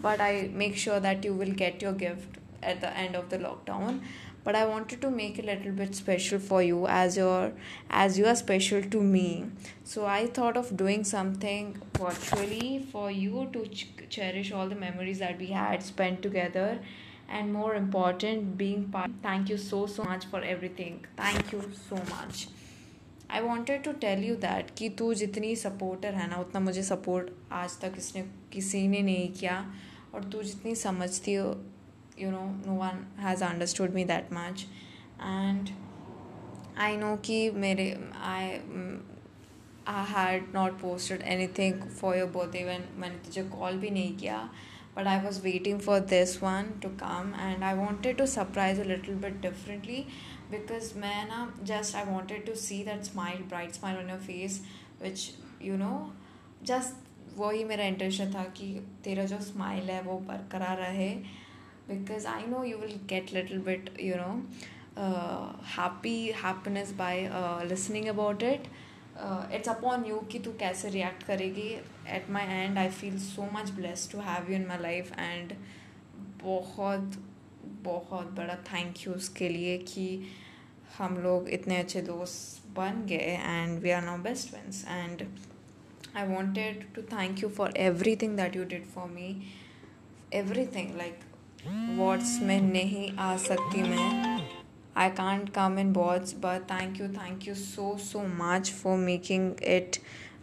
But I make sure that you will get your gift at the end of the lockdown but i wanted to make a little bit special for you as your as you are special to me so i thought of doing something virtually for you to ch- cherish all the memories that we had spent together and more important, being part. Thank you so so much for everything. Thank you so much. I wanted to tell you that कि तू जितनी supporter है ना, उतना मुझे support आज तक इसने, किसी ने नहीं किया। और तू जितनी समझती हो you know no one has understood me that much and I know कि मेरे I I had not posted anything for your birthday when मैंने तुझे कॉल भी नहीं किया। but I was waiting for this one to come and I wanted to surprise a little bit differently because man just I wanted to see that smile bright smile on your face which you know just वही मेरा intention था कि तेरा जो smile है वो बरकरार रहे because I know you will get little bit you know happy happiness by listening about it it's upon you कि तू कैसे रिएक्ट करेगी. At my end I feel so much bless to have you in my life and बहुत बहुत बड़ा thank you उसके लिए कि हम लोग इतने अच्छे दोस्त बन गए and we are now best friends and I wanted to thank you for everything that you did for me everything like words में नहीं आ सकती मैं. I can't come in words, but thank you, thank you so, so much for making it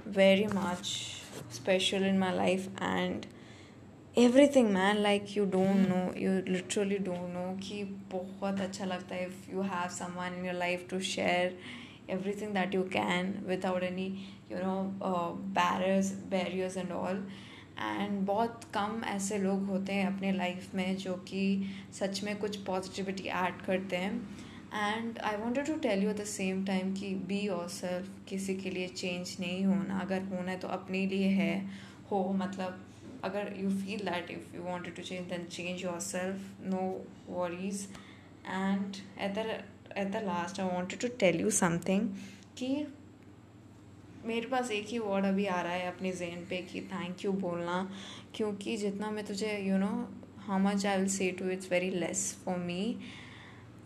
very much special in my life and everything man like you don't know you literally don't know कि बहुत अच्छा लगता है if you have someone in your life to share everything that you can without any you know uh, barriers barriers and all And बहुत कम ऐसे लोग होते हैं अपने लाइफ में जो कि सच में कुछ पॉजिटिविटी ऐड करते हैं। And I wanted to tell you at the same time कि बी योर सेल्फ किसी के लिए चेंज नहीं होना। अगर होना है तो अपने लिए है, हो मतलब अगर you feel that if you wanted to change then change yourself no worries and at the at the last I wanted to tell you something कि मेरे पास एक ही वर्ड अभी आ रहा है अपने जहन पे कि थैंक यू बोलना, क्योंकि जितना मैं तुझे you know how much I will say to it's very less for me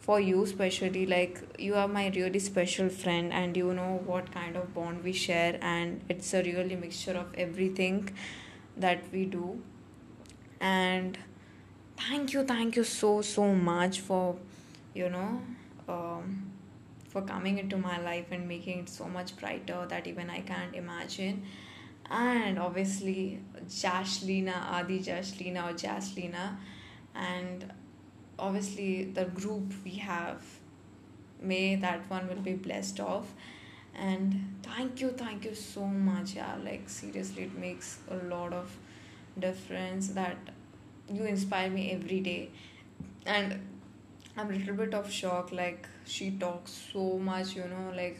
for you specially like you are my really special friend and you know what kind of bond we share and it's a really mixture of everything that we do and thank you thank you so so much for you know for coming into my life and making it so much brighter that even I can't imagine. And obviously, Jashlina, Adi Jashlina or Jaslina, and obviously the group we have. May that one will be blessed of. And thank you, thank you so much. Yeah, like seriously, it makes a lot of difference that you inspire me every day. And I'm a little bit of shock. Like she talks so much, you know, like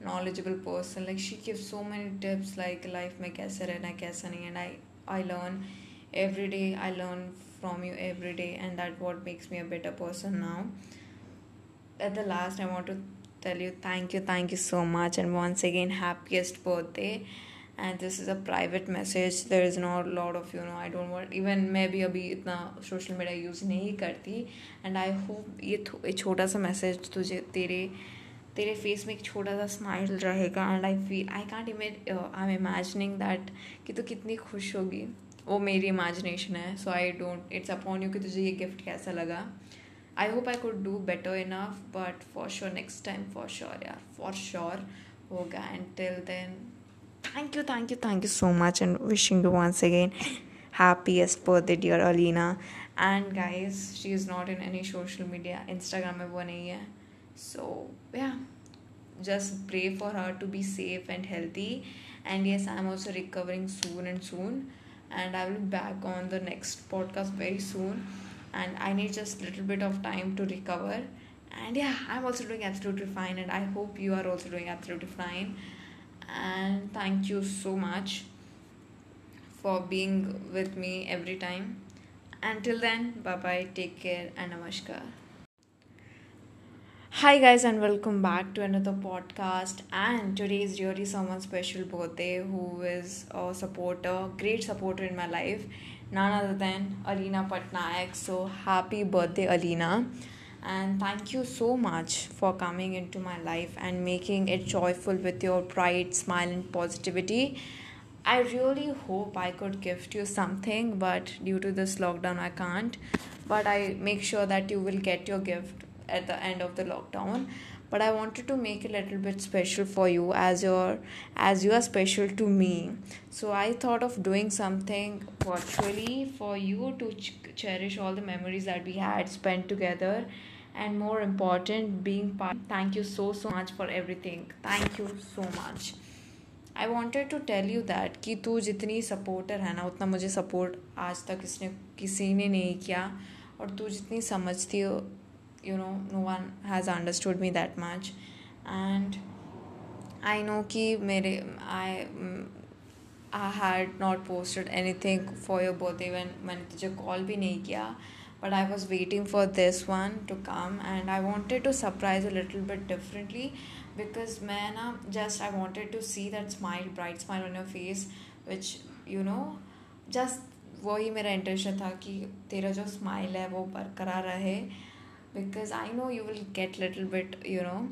knowledgeable person. Like she gives so many tips like life mein kaise rehna kaisa nahi. And I I learn every day. I learn from you every day. And that what makes me a better person now. At the last I want to tell you thank you thank you so much. And once again happiest birthday and this is a private message there is not a of you know I I want even मैं भी अभी इतना social media use नहीं करती। And I hope ये छोटा सा message तुझे, तेरे तेरे फेस में एक छोटा सा स्माइल रहेगा। And I feel I can't image I am imagining that कि तू कितनी खुश होगी। वो मेरी इमेजिनेशन है। So I don't it's upon you कि तुझे ये गिफ्ट कैसा लगा। I hope I could do better enough but for sure next time for sure यार फॉर श्योर होगा। And till then thank you thank you thank you so much and wishing you once again happiest birthday dear Alina and guys she is not in any social media Instagram में वो नहीं है so yeah just pray for her to be safe and healthy and yes i'm also recovering soon and soon and i will be back on the next podcast very soon and i need just a little bit of time to recover and yeah i'm also doing absolutely fine and i hope you are also doing absolutely fine and thank you so much for being with me every time until then bye bye take care and namaskar Hi, guys, and welcome back to another podcast. And today is really someone's special birthday who is a supporter, great supporter in my life, none other than Alina Patnaik. So, happy birthday, Alina! And thank you so much for coming into my life and making it joyful with your bright smile, and positivity. I really hope I could gift you something, but due to this lockdown, I can't. But I make sure that you will get your gift at the end of the lockdown but i wanted to make a little bit special for you as your as you are special to me so i thought of doing something virtually for you to ch- cherish all the memories that we had spent together and more important being thank you so so much for everything thank you so much I wanted to tell you that कि तू जितनी supporter है ना, उतना मुझे support आज तक इसने, किसी ने नहीं किया। और तू जितनी समझती हो you know no one has understood me that much and I know कि मेरे I I had not posted anything for your both even मैंने तुझे कॉल भी नहीं किया। but I was waiting for this one to come and I wanted to surprise a little bit differently because मैं ना just I wanted to see that smile bright smile on your face which you know just वही मेरा intention था कि तेरा जो smile है वो बरकरार रहे because I know you will get little bit you know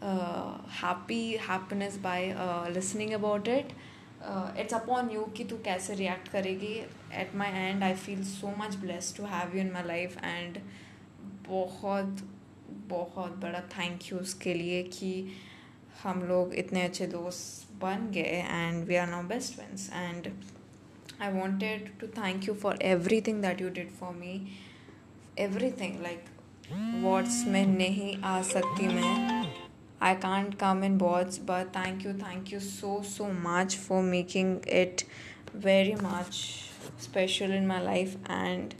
uh, happy happiness by uh, listening it uh, it's कि तू कैसे रिएक्ट करेगी. At my end I feel so much bless to have you in my life and बहुत बहुत बड़ा thank you उसके लिए कि हम लोग इतने अच्छे दोस्त बन गए and we are now best friends and I wanted to thank you for everything that you did for me everything like words में नहीं आ सकती मैं. I can't come in words but thank you thank you so so much for making it very much special in my life and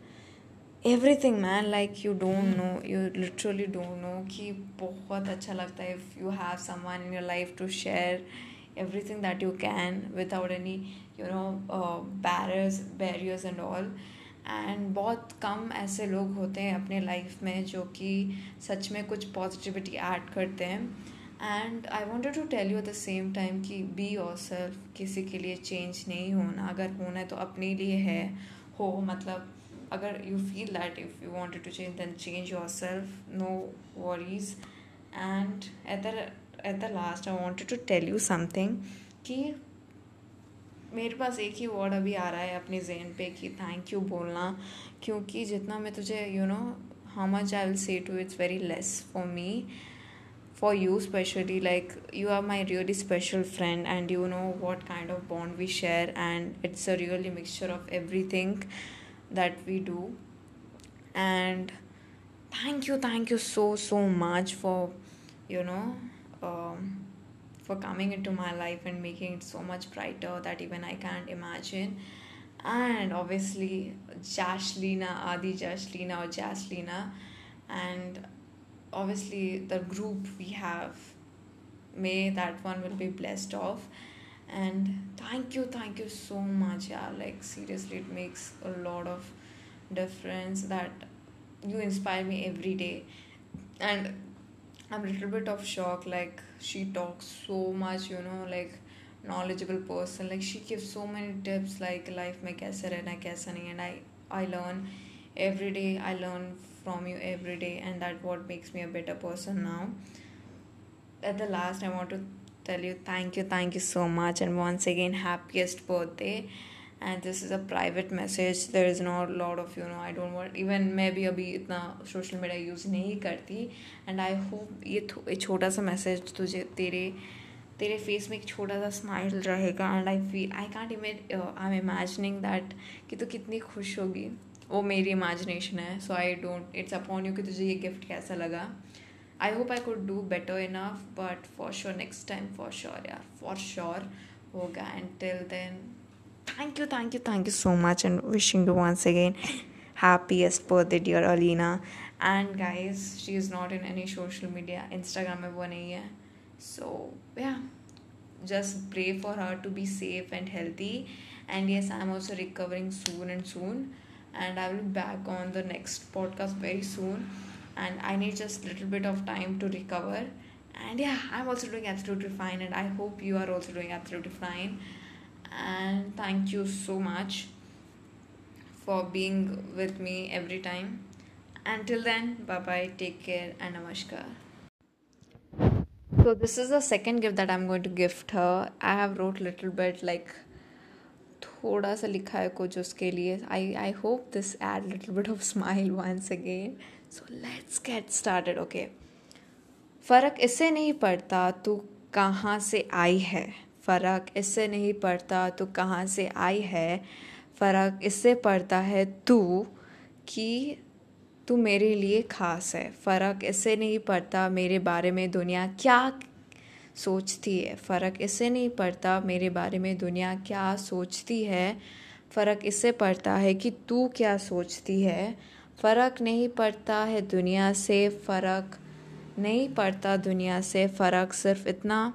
everything man like you don't know you literally don't know कि बहुत अच्छा लगता है if you have someone in your life to share every thing that you can without any you know barriers barriers and all And बहुत कम ऐसे लोग होते हैं अपने लाइफ में जो कि सच में कुछ पॉजिटिविटी ऐड करते हैं। And I wanted to tell you at the same time कि बी योर सेल्फ किसी के लिए चेंज नहीं होना। अगर होना है तो अपने लिए है। हो मतलब अगर you feel that if you wanted to change than change yourself no worries and at the at the last I wanted to tell you something कि मेरे पास एक ही वर्ड अभी आ रहा है अपने जहन पे कि थैंक यू बोलना, क्योंकि जितना मैं तुझे you know how much I will say to it's very less for me for you specially like you are my really special friend and you know what kind of bond we share and it's a really mixture of everything that we do and thank you thank you so so much for you know for coming into my life and making it so much brighter that even I can't imagine. And obviously, Jashlina, Adi Jashlina or Jaslina, and obviously the group we have may that one will be blessed off. And thank you thank you so much yeah. Like seriously it makes a lot of difference that you inspire me every day. And i'm a little bit of shock like she talks so much you know like knowledgeable person. Like she gives so many tips like life mein kaise rehna kaise nahi? And i i learn every day. I learn from you every day and that what makes me a better person now. At the last i want to tell you thank you thank you so much and once again happiest birthday and this is a private message there is not lot of you know I don't want even मैं भी अभी इतना social media use नहीं करती. And I hope ये एक छोटा सा मैसेज तुझे, तेरे तेरे फेस में एक छोटा सा स्माइल रहेगा. And I feel I can't image I am imagining that कि तू कितनी खुश होगी. वो मेरी इमेजिनेशन है. So I don't it's upon you कि तुझे ये गिफ्ट कैसा लगा. I hope I could do better enough but for sure next time for sure यार फॉर श्योर होगा. And till then thank you, thank you, thank you so much, and wishing you once again happiest birthday, dear Alina. And guys, she is not in any social media. Instagram में वो नहीं है. So yeah, just pray for her to be safe and healthy. And yes, I'm also recovering soon and soon. And I will be back on the next podcast very soon and I need just a little bit of time to recover. And yeah, I'm also doing absolutely fine, and I hope you are also doing absolutely fine. And thank you so much for being with me every time. Until then, bye bye, take care, and namaskar. So this is the second gift that I'm going to gift her. I have wrote little bit like थोड़ा सा लिखा है कुछ उसके लिए I I hope this add little bit of smile once again so let's get started okay फ़र्क इससे नहीं पड़ता तू कहाँ से आई है फ़र्क इससे नहीं पड़ता तो कहाँ से आई है? फ़र्क इससे पड़ता है तू कि तू मेरे लिए ख़ास है। फ़र्क इससे नहीं पड़ता मेरे बारे में दुनिया क्या सोचती है। फ़र्क इससे नहीं पड़ता मेरे बारे में दुनिया क्या सोचती है। फ़र्क इससे पड़ता है कि तू क्या सोचती है। फ़र्क नहीं पड़ता है दुनिया से, फ़र्क नहीं पड़ता दुनिया से। फ़र्क सिर्फ़ इतना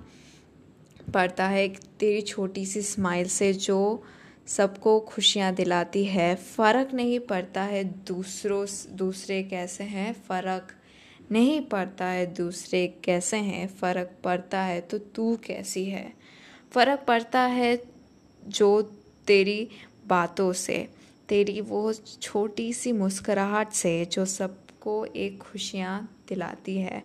पड़ता है तेरी छोटी सी स्माइल से जो सबको खुशियाँ दिलाती है। फ़र्क नहीं पड़ता है दूसरों दूसरे कैसे हैं, फ़र्क नहीं पड़ता है दूसरे कैसे हैं, फ़र्क पड़ता है तो तू कैसी है। फ़र्क पड़ता है जो तेरी बातों से, तेरी वो छोटी सी मुस्कुराहट से जो सबको एक खुशियाँ दिलाती है।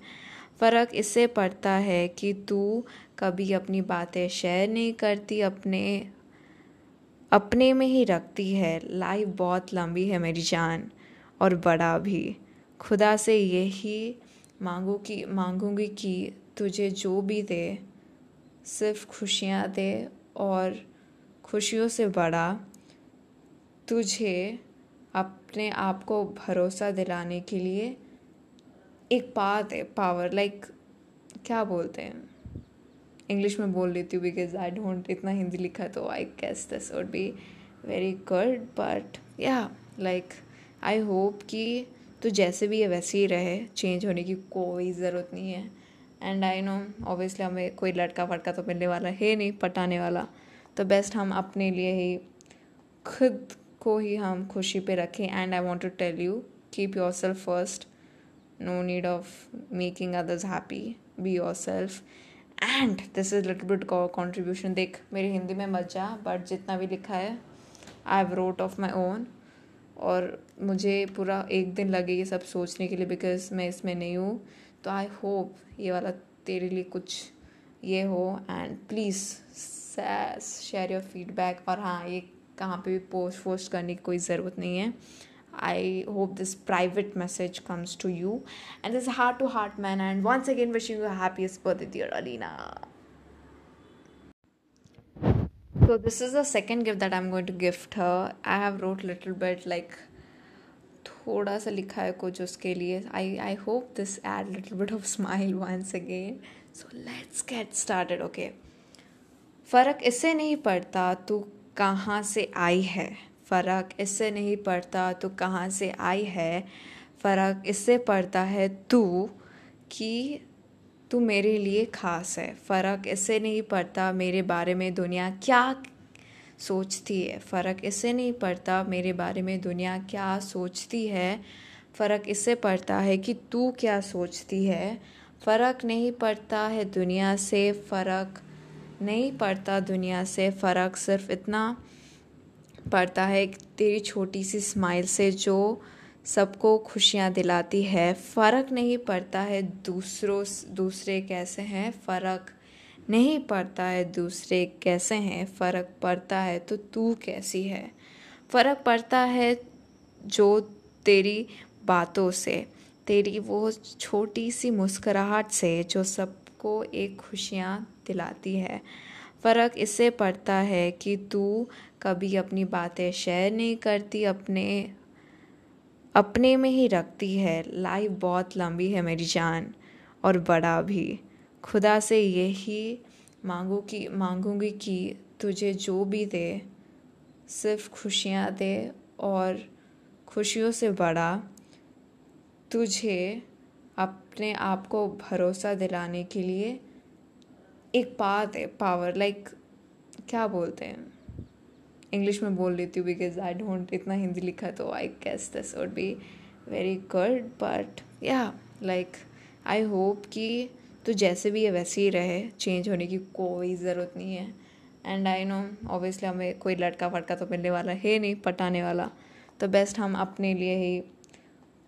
फ़र्क इससे पड़ता है कि तू कभी अपनी बातें शेयर नहीं करती, अपने अपने में ही रखती है। लाइफ बहुत लंबी है मेरी जान, और बड़ा भी। खुदा से यही मांगू कि, मांगूँगी कि तुझे जो भी दे, सिर्फ़ खुशियाँ दे, और खुशियों से बड़ा। तुझे अपने आप को भरोसा दिलाने के लिए एक बात है पावर लाइक क्या बोलते हैं? इंग्लिश में बोल लेती हूँ बिकॉज़ आई डोंट इतना हिंदी लिखा तो I guess this would be very good but yeah like I hope कि तो जैसे भी है, वैसे ही रहे चेंज होने की कोई ज़रूरत नहीं है। एंड आई नो ऑब्वियसली हमें कोई लड़का वड़का तो मिलने वाला है नहीं, पटाने वाला। तो बेस्ट हम अपने लिए ही, खुद को ही हम खुशी पे रखें। And I want to tell you keep yourself first no need of making others happy be yourself and this is little bit contribution देख, मेरी हिंदी में मत जा बट जितना भी लिखा है I have wrote of my own और मुझे पूरा एक दिन लगे ये सब सोचने के लिए बिकॉज़ मैं इसमें नहीं हूँ। तो आई होप ये वाला तेरे लिए कुछ ये हो। And please share your feedback और हाँ ये कहाँ पे भी पोस्ट वोस्ट करने की कोई ज़रूरत नहीं है। I hope this private message comes to you and this heart to heart man and once again wishing you happiest birthday dear Alina so, this is the second gift that i'm going to gift her. I have wrote little bit, like थोड़ा सा लिखा है कुछ उसके लिए I I hope this add little bit of smile once again so let's get started okay फ़र्क इससे नहीं पड़ता तू कहाँ से आई है। फ़र्क इससे नहीं पड़ता तो कहाँ से आई है? फ़र्क इससे पड़ता है तू कि तू मेरे लिए ख़ास है। फ़र्क इससे नहीं पड़ता मेरे बारे में दुनिया क्या सोचती है। फ़र्क इससे नहीं पड़ता मेरे बारे में दुनिया क्या सोचती है। फ़र्क इससे पड़ता है कि तू क्या सोचती है। फ़र्क नहीं पड़ता है दुनिया से, फ़र्क नहीं पड़ता दुनिया से। फ़र्क सिर्फ़ इतना पड़ता है तेरी छोटी सी स्माइल से जो सबको खुशियाँ दिलाती है। फ़र्क नहीं पड़ता है दूसरों दूसरे कैसे हैं, फ़र्क नहीं पड़ता है दूसरे कैसे हैं, फ़र्क पड़ता है तो तू कैसी है। फ़र्क पड़ता है जो तेरी बातों से, तेरी वो छोटी सी मुस्कराहट से जो सबको एक खुशियाँ दिलाती है। फ़र्क इससे पड़ता है कि तू कभी अपनी बातें शेयर नहीं करती, अपने अपने में ही रखती है। लाइफ बहुत लंबी है मेरी जान, और बड़ा भी। खुदा से यही मांगू कि, मांगूँगी कि तुझे जो भी दे, सिर्फ़ खुशियाँ दे, और खुशियों से बड़ा। तुझे अपने आप को भरोसा दिलाने के लिए एक बात है पावर लाइक क्या बोलते हैं? इंग्लिश में बोल लेती हूँ बिकॉज़ आई डोंट इतना हिंदी लिखा तो I guess this would be very good but yeah like I hope कि तो जैसे भी है, वैसे ही रहे चेंज होने की कोई ज़रूरत नहीं है। एंड आई नो ऑब्वियसली हमें कोई लड़का फड़का तो मिलने वाला है नहीं, पटाने वाला। तो बेस्ट हम अपने लिए ही,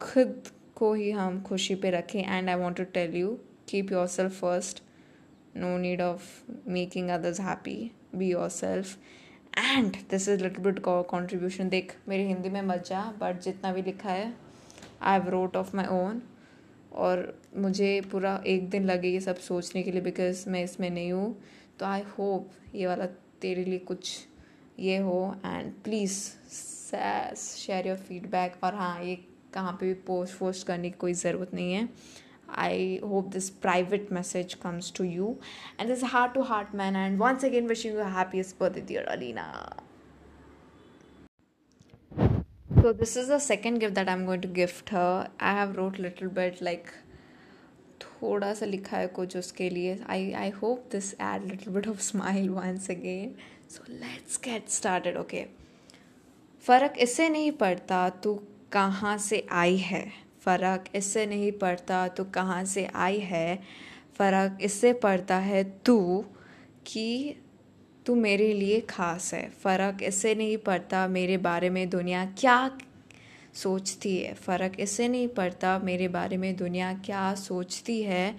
खुद को ही हम खुशी पे रखें। And I want to tell you keep yourself first no need of making others happy be yourself and this is little bit contribution देख, मेरी हिंदी में मत जा बट जितना भी लिखा है I have wrote of my own और मुझे पूरा एक दिन लगे ये सब सोचने के लिए बिकॉज़ मैं इसमें नहीं हूँ। तो आई होप ये वाला तेरे लिए कुछ ये हो। And please share your feedback और हाँ ये कहाँ पे भी पोस्ट वोस्ट करने की कोई ज़रूरत नहीं है। I hope this private message comes to you. And this heart to heart man. And once again, wishing you a happiest birthday, dear Alina. So this is the second gift that I'm going to gift her. I have wrote little bit like थोड़ा सा लिखा है कुछ उसके लिए I I hope this add little bit of smile once again so let's get started okay फ़र्क इससे नहीं पड़ता तू कहाँ से आई है फ़र्क इससे नहीं पड़ता तो कहाँ से आई है? फ़र्क इससे पड़ता है तू कि तू मेरे लिए ख़ास है। फ़र्क इससे नहीं पड़ता मेरे बारे में दुनिया क्या सोचती है। फ़र्क इससे नहीं पड़ता मेरे बारे में दुनिया क्या सोचती है।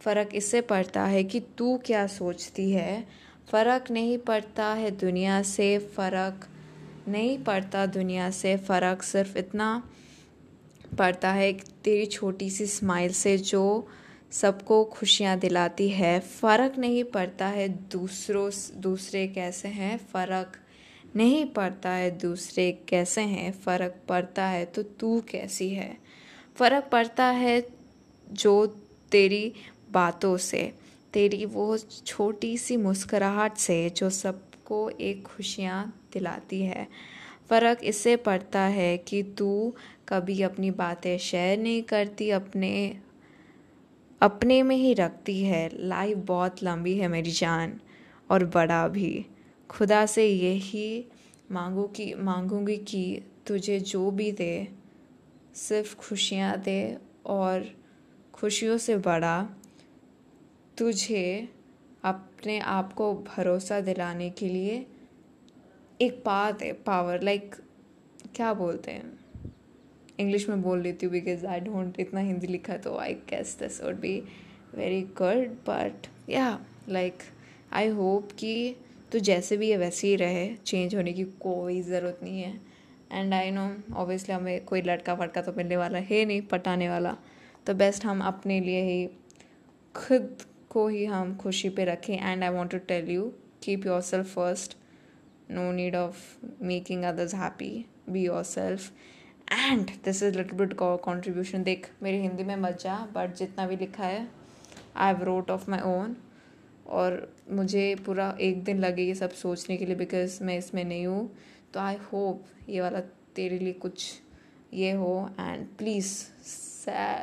फ़र्क इससे पड़ता है कि तू क्या सोचती है। फ़र्क नहीं पड़ता है दुनिया से, फ़र्क नहीं पड़ता दुनिया से। फ़र्क सिर्फ़ इतना पड़ता है तेरी छोटी सी स्माइल से जो सबको खुशियाँ दिलाती है। फ़र्क नहीं पड़ता है दूसरों दूसरे कैसे हैं, फ़र्क नहीं पड़ता है दूसरे कैसे हैं, फ़र्क पड़ता है तो तू कैसी है। फ़र्क पड़ता है जो तेरी बातों से, तेरी वो छोटी सी मुस्कराहट से जो सबको एक खुशियाँ दिलाती है। फ़र्क इससे पड़ता है कि तू कभी अपनी बातें शेयर नहीं करती, अपने अपने में ही रखती है। लाइफ बहुत लंबी है मेरी जान, और बड़ा भी। खुदा से यही मांगू कि, मांगूँगी कि तुझे जो भी दे, सिर्फ़ खुशियाँ दे, और खुशियों से बड़ा। तुझे अपने आप को भरोसा दिलाने के लिए एक बात है पावर लाइक क्या बोलते हैं? इंग्लिश में बोल लेती हूँ बिकॉज़ आई डोंट इतना हिंदी लिखा तो I guess this would be very good but yeah like I hope कि तो जैसे भी है वैसे ही रहे चेंज होने की कोई ज़रूरत नहीं है। एंड आई नो ऑब्वियसली हमें कोई लड़का फड़का तो मिलने वाला है नहीं, पटाने वाला। तो बेस्ट हम अपने लिए ही, खुद को ही हम खुशी पे रखें। And I want to tell you keep yourself first no need of making others happy be your yourself. And this is little bit contribution देख, मेरी हिंदी में मत जा बट जितना भी लिखा है I have wrote of my own और मुझे पूरा एक दिन लगे ये सब सोचने के लिए बिकॉज़ मैं इसमें नहीं हूँ। तो आई होप ये वाला तेरे लिए कुछ ये हो। And please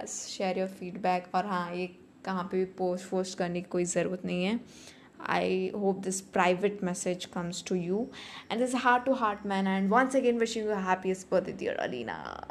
share your feedback और हाँ ये कहाँ पे भी पोस्ट वोस्ट करने की कोई ज़रूरत नहीं है। I hope this private message comes to you. And this heart to heart man. And once again, wishing you a happiest birthday, dear Alina.